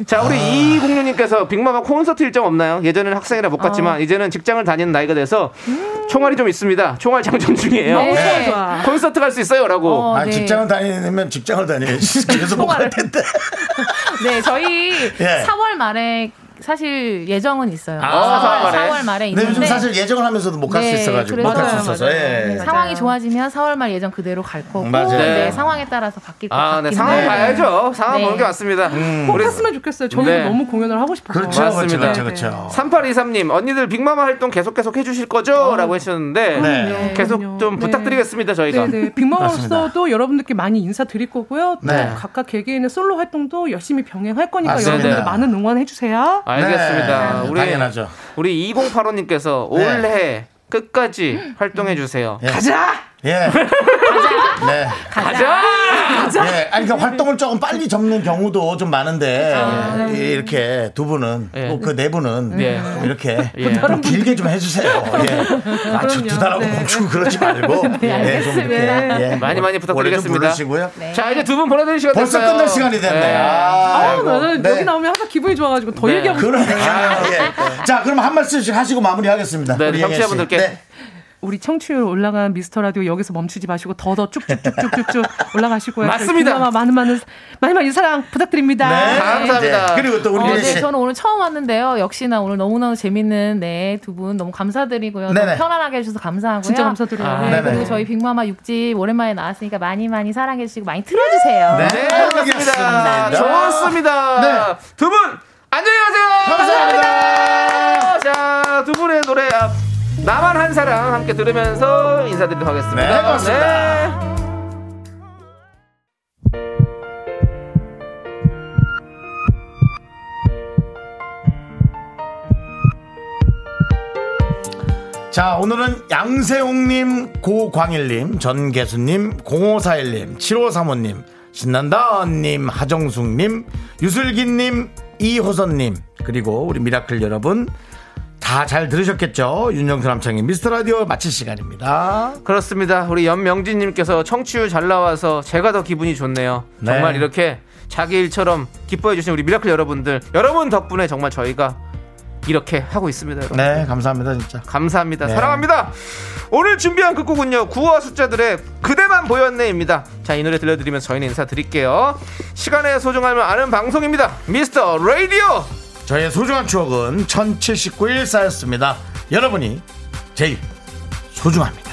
자 우리 이공룡님께서 빅마마 콘서트 일정 없나요? 예전에는 학생이라 못 갔지만 이제는 직장을 다니는 나이가 돼서 총알이 좀 있습니다. 총알 장전 중이에요. 네. 좋아. 콘서트 갈 수 있어요라고. 어, 아, 네. 직장을 다니면 직장을 다녀야지. <laughs> 계속 못 갈 텐데. 네, 저희 예. 4월 말에 사실 예정은 있어요. 아, 4월, 4월 말에? 4월 말에 근데 있는데 요즘 사실 예정을 하면서도 못 갈수 네, 있어가지고 못 갈 수 있어서 맞아요, 예. 맞아요. 상황이 좋아지면 4월 말 예정 그대로 갈 거고 맞아요. 네, 네. 상황에 따라서 바뀔 것 아, 같긴 네, 상황. 봐야죠. 상황 네. 보는 게 맞습니다. 꼭 우리 했으면 좋겠어요. 저희도 네. 너무 공연을 하고 싶어서. 그렇죠, 맞습니다. 그렇죠, 그렇죠. 3823님, 언니들 빅마마 활동 계속 계속 해주실 거죠? 라고 하셨는데, 네. 계속. 좀 네. 부탁드리겠습니다, 저희가. 네네. 빅마우스도 여러분들께 많이 인사드릴 거고요. 또 네. 각각 개개인의 솔로 활동도 열심히 병행할 거니까 맞습니다. 여러분들 많은 응원해 주세요. 알겠습니다. 네, 우리, 당연하죠. 우리 2085님께서 올해 끝까지 활동해 주세요. 예. 가자. 예. 네. 가자! 예. 아니, 그러니까 활동을 조금 빨리 접는 경우도 좀 많은데, 이- 이렇게 두 분은, 예. 그네 분은, 예. 좀 이렇게 예. 좀 길게 좀 해주세요. <laughs> 예. 아, 두 달하고 네. 멈추고 그러지 말고, <laughs> 예, 좀 이렇게. 예. 많이 많이 부탁드리겠습니다. 부르시고요. 자, 이제 두 분 보내드릴 시간 벌써 됐어요. 끝날 시간이 됐네. 네. 아, 아. 나는 네. 여기 나오면 항상 기분이 좋아가지고 더 네. 얘기하고. 예. 자, 그럼 한 말씀씩 하시고 마무리하겠습니다. 네. 청취자분들께. 네. 우리 청취율 올라간 미스터 라디오 여기서 멈추지 마시고 더더 쭉쭉쭉쭉쭉쭉 <laughs> 올라가시고요. 맞습니다. 많은 많은 많이 많이 사랑 부탁드립니다. 네. 감사합니다. 네. 그리고 또 우리 어, 네, 씨. 저는 오늘 처음 왔는데요. 역시나 오늘 너무너무 재밌는 네, 두 분 너무 감사드리고요. 네네. 너무 편안하게 해주셔서 감사하고요. 진짜 감사드려요. 아, 네. 그리고 저희 빅마마 6집 오랜만에 나왔으니까 많이 많이 사랑해 주시고 많이 틀어주세요. 네. 네. 알겠습니다. 좋습니다. 네. 두 분, 안녕히 가세요. 감사합니다. 자, 두 분의 노래 앞, 나만 한 사랑 함께 들으면서 인사드리도록 하겠습니다. 네, 고맙습니다. 네. 자, 오늘은 양세홍님, 고광일님, 전계수님, 0541님, 7535님, 신난다님, 하정숙님, 유슬기님, 이호선님, 그리고 우리 미라클 여러분, 다 잘 들으셨겠죠? 윤정수 남창희의 미스터 라디오 마칠 시간입니다. 그렇습니다. 우리 연명진님께서 청취율 잘 나와서 제가 더 기분이 좋네요. 네. 정말 이렇게 자기 일처럼 기뻐해 주신 우리 미라클 여러분들, 여러분 덕분에 정말 저희가 이렇게 하고 있습니다. 여러분. 네, 감사합니다, 진짜. 감사합니다. 네. 사랑합니다. 오늘 준비한 끝곡은요. 9와 숫자들의 그대만 보였네입니다. 자, 이 노래 들려드리면서 저희는 인사드릴게요. 시간의 소중함을 아는 방송입니다. 미스터 라디오. 저의 소중한 추억은 1079일 쌓였습니다. 여러분이 제일 소중합니다.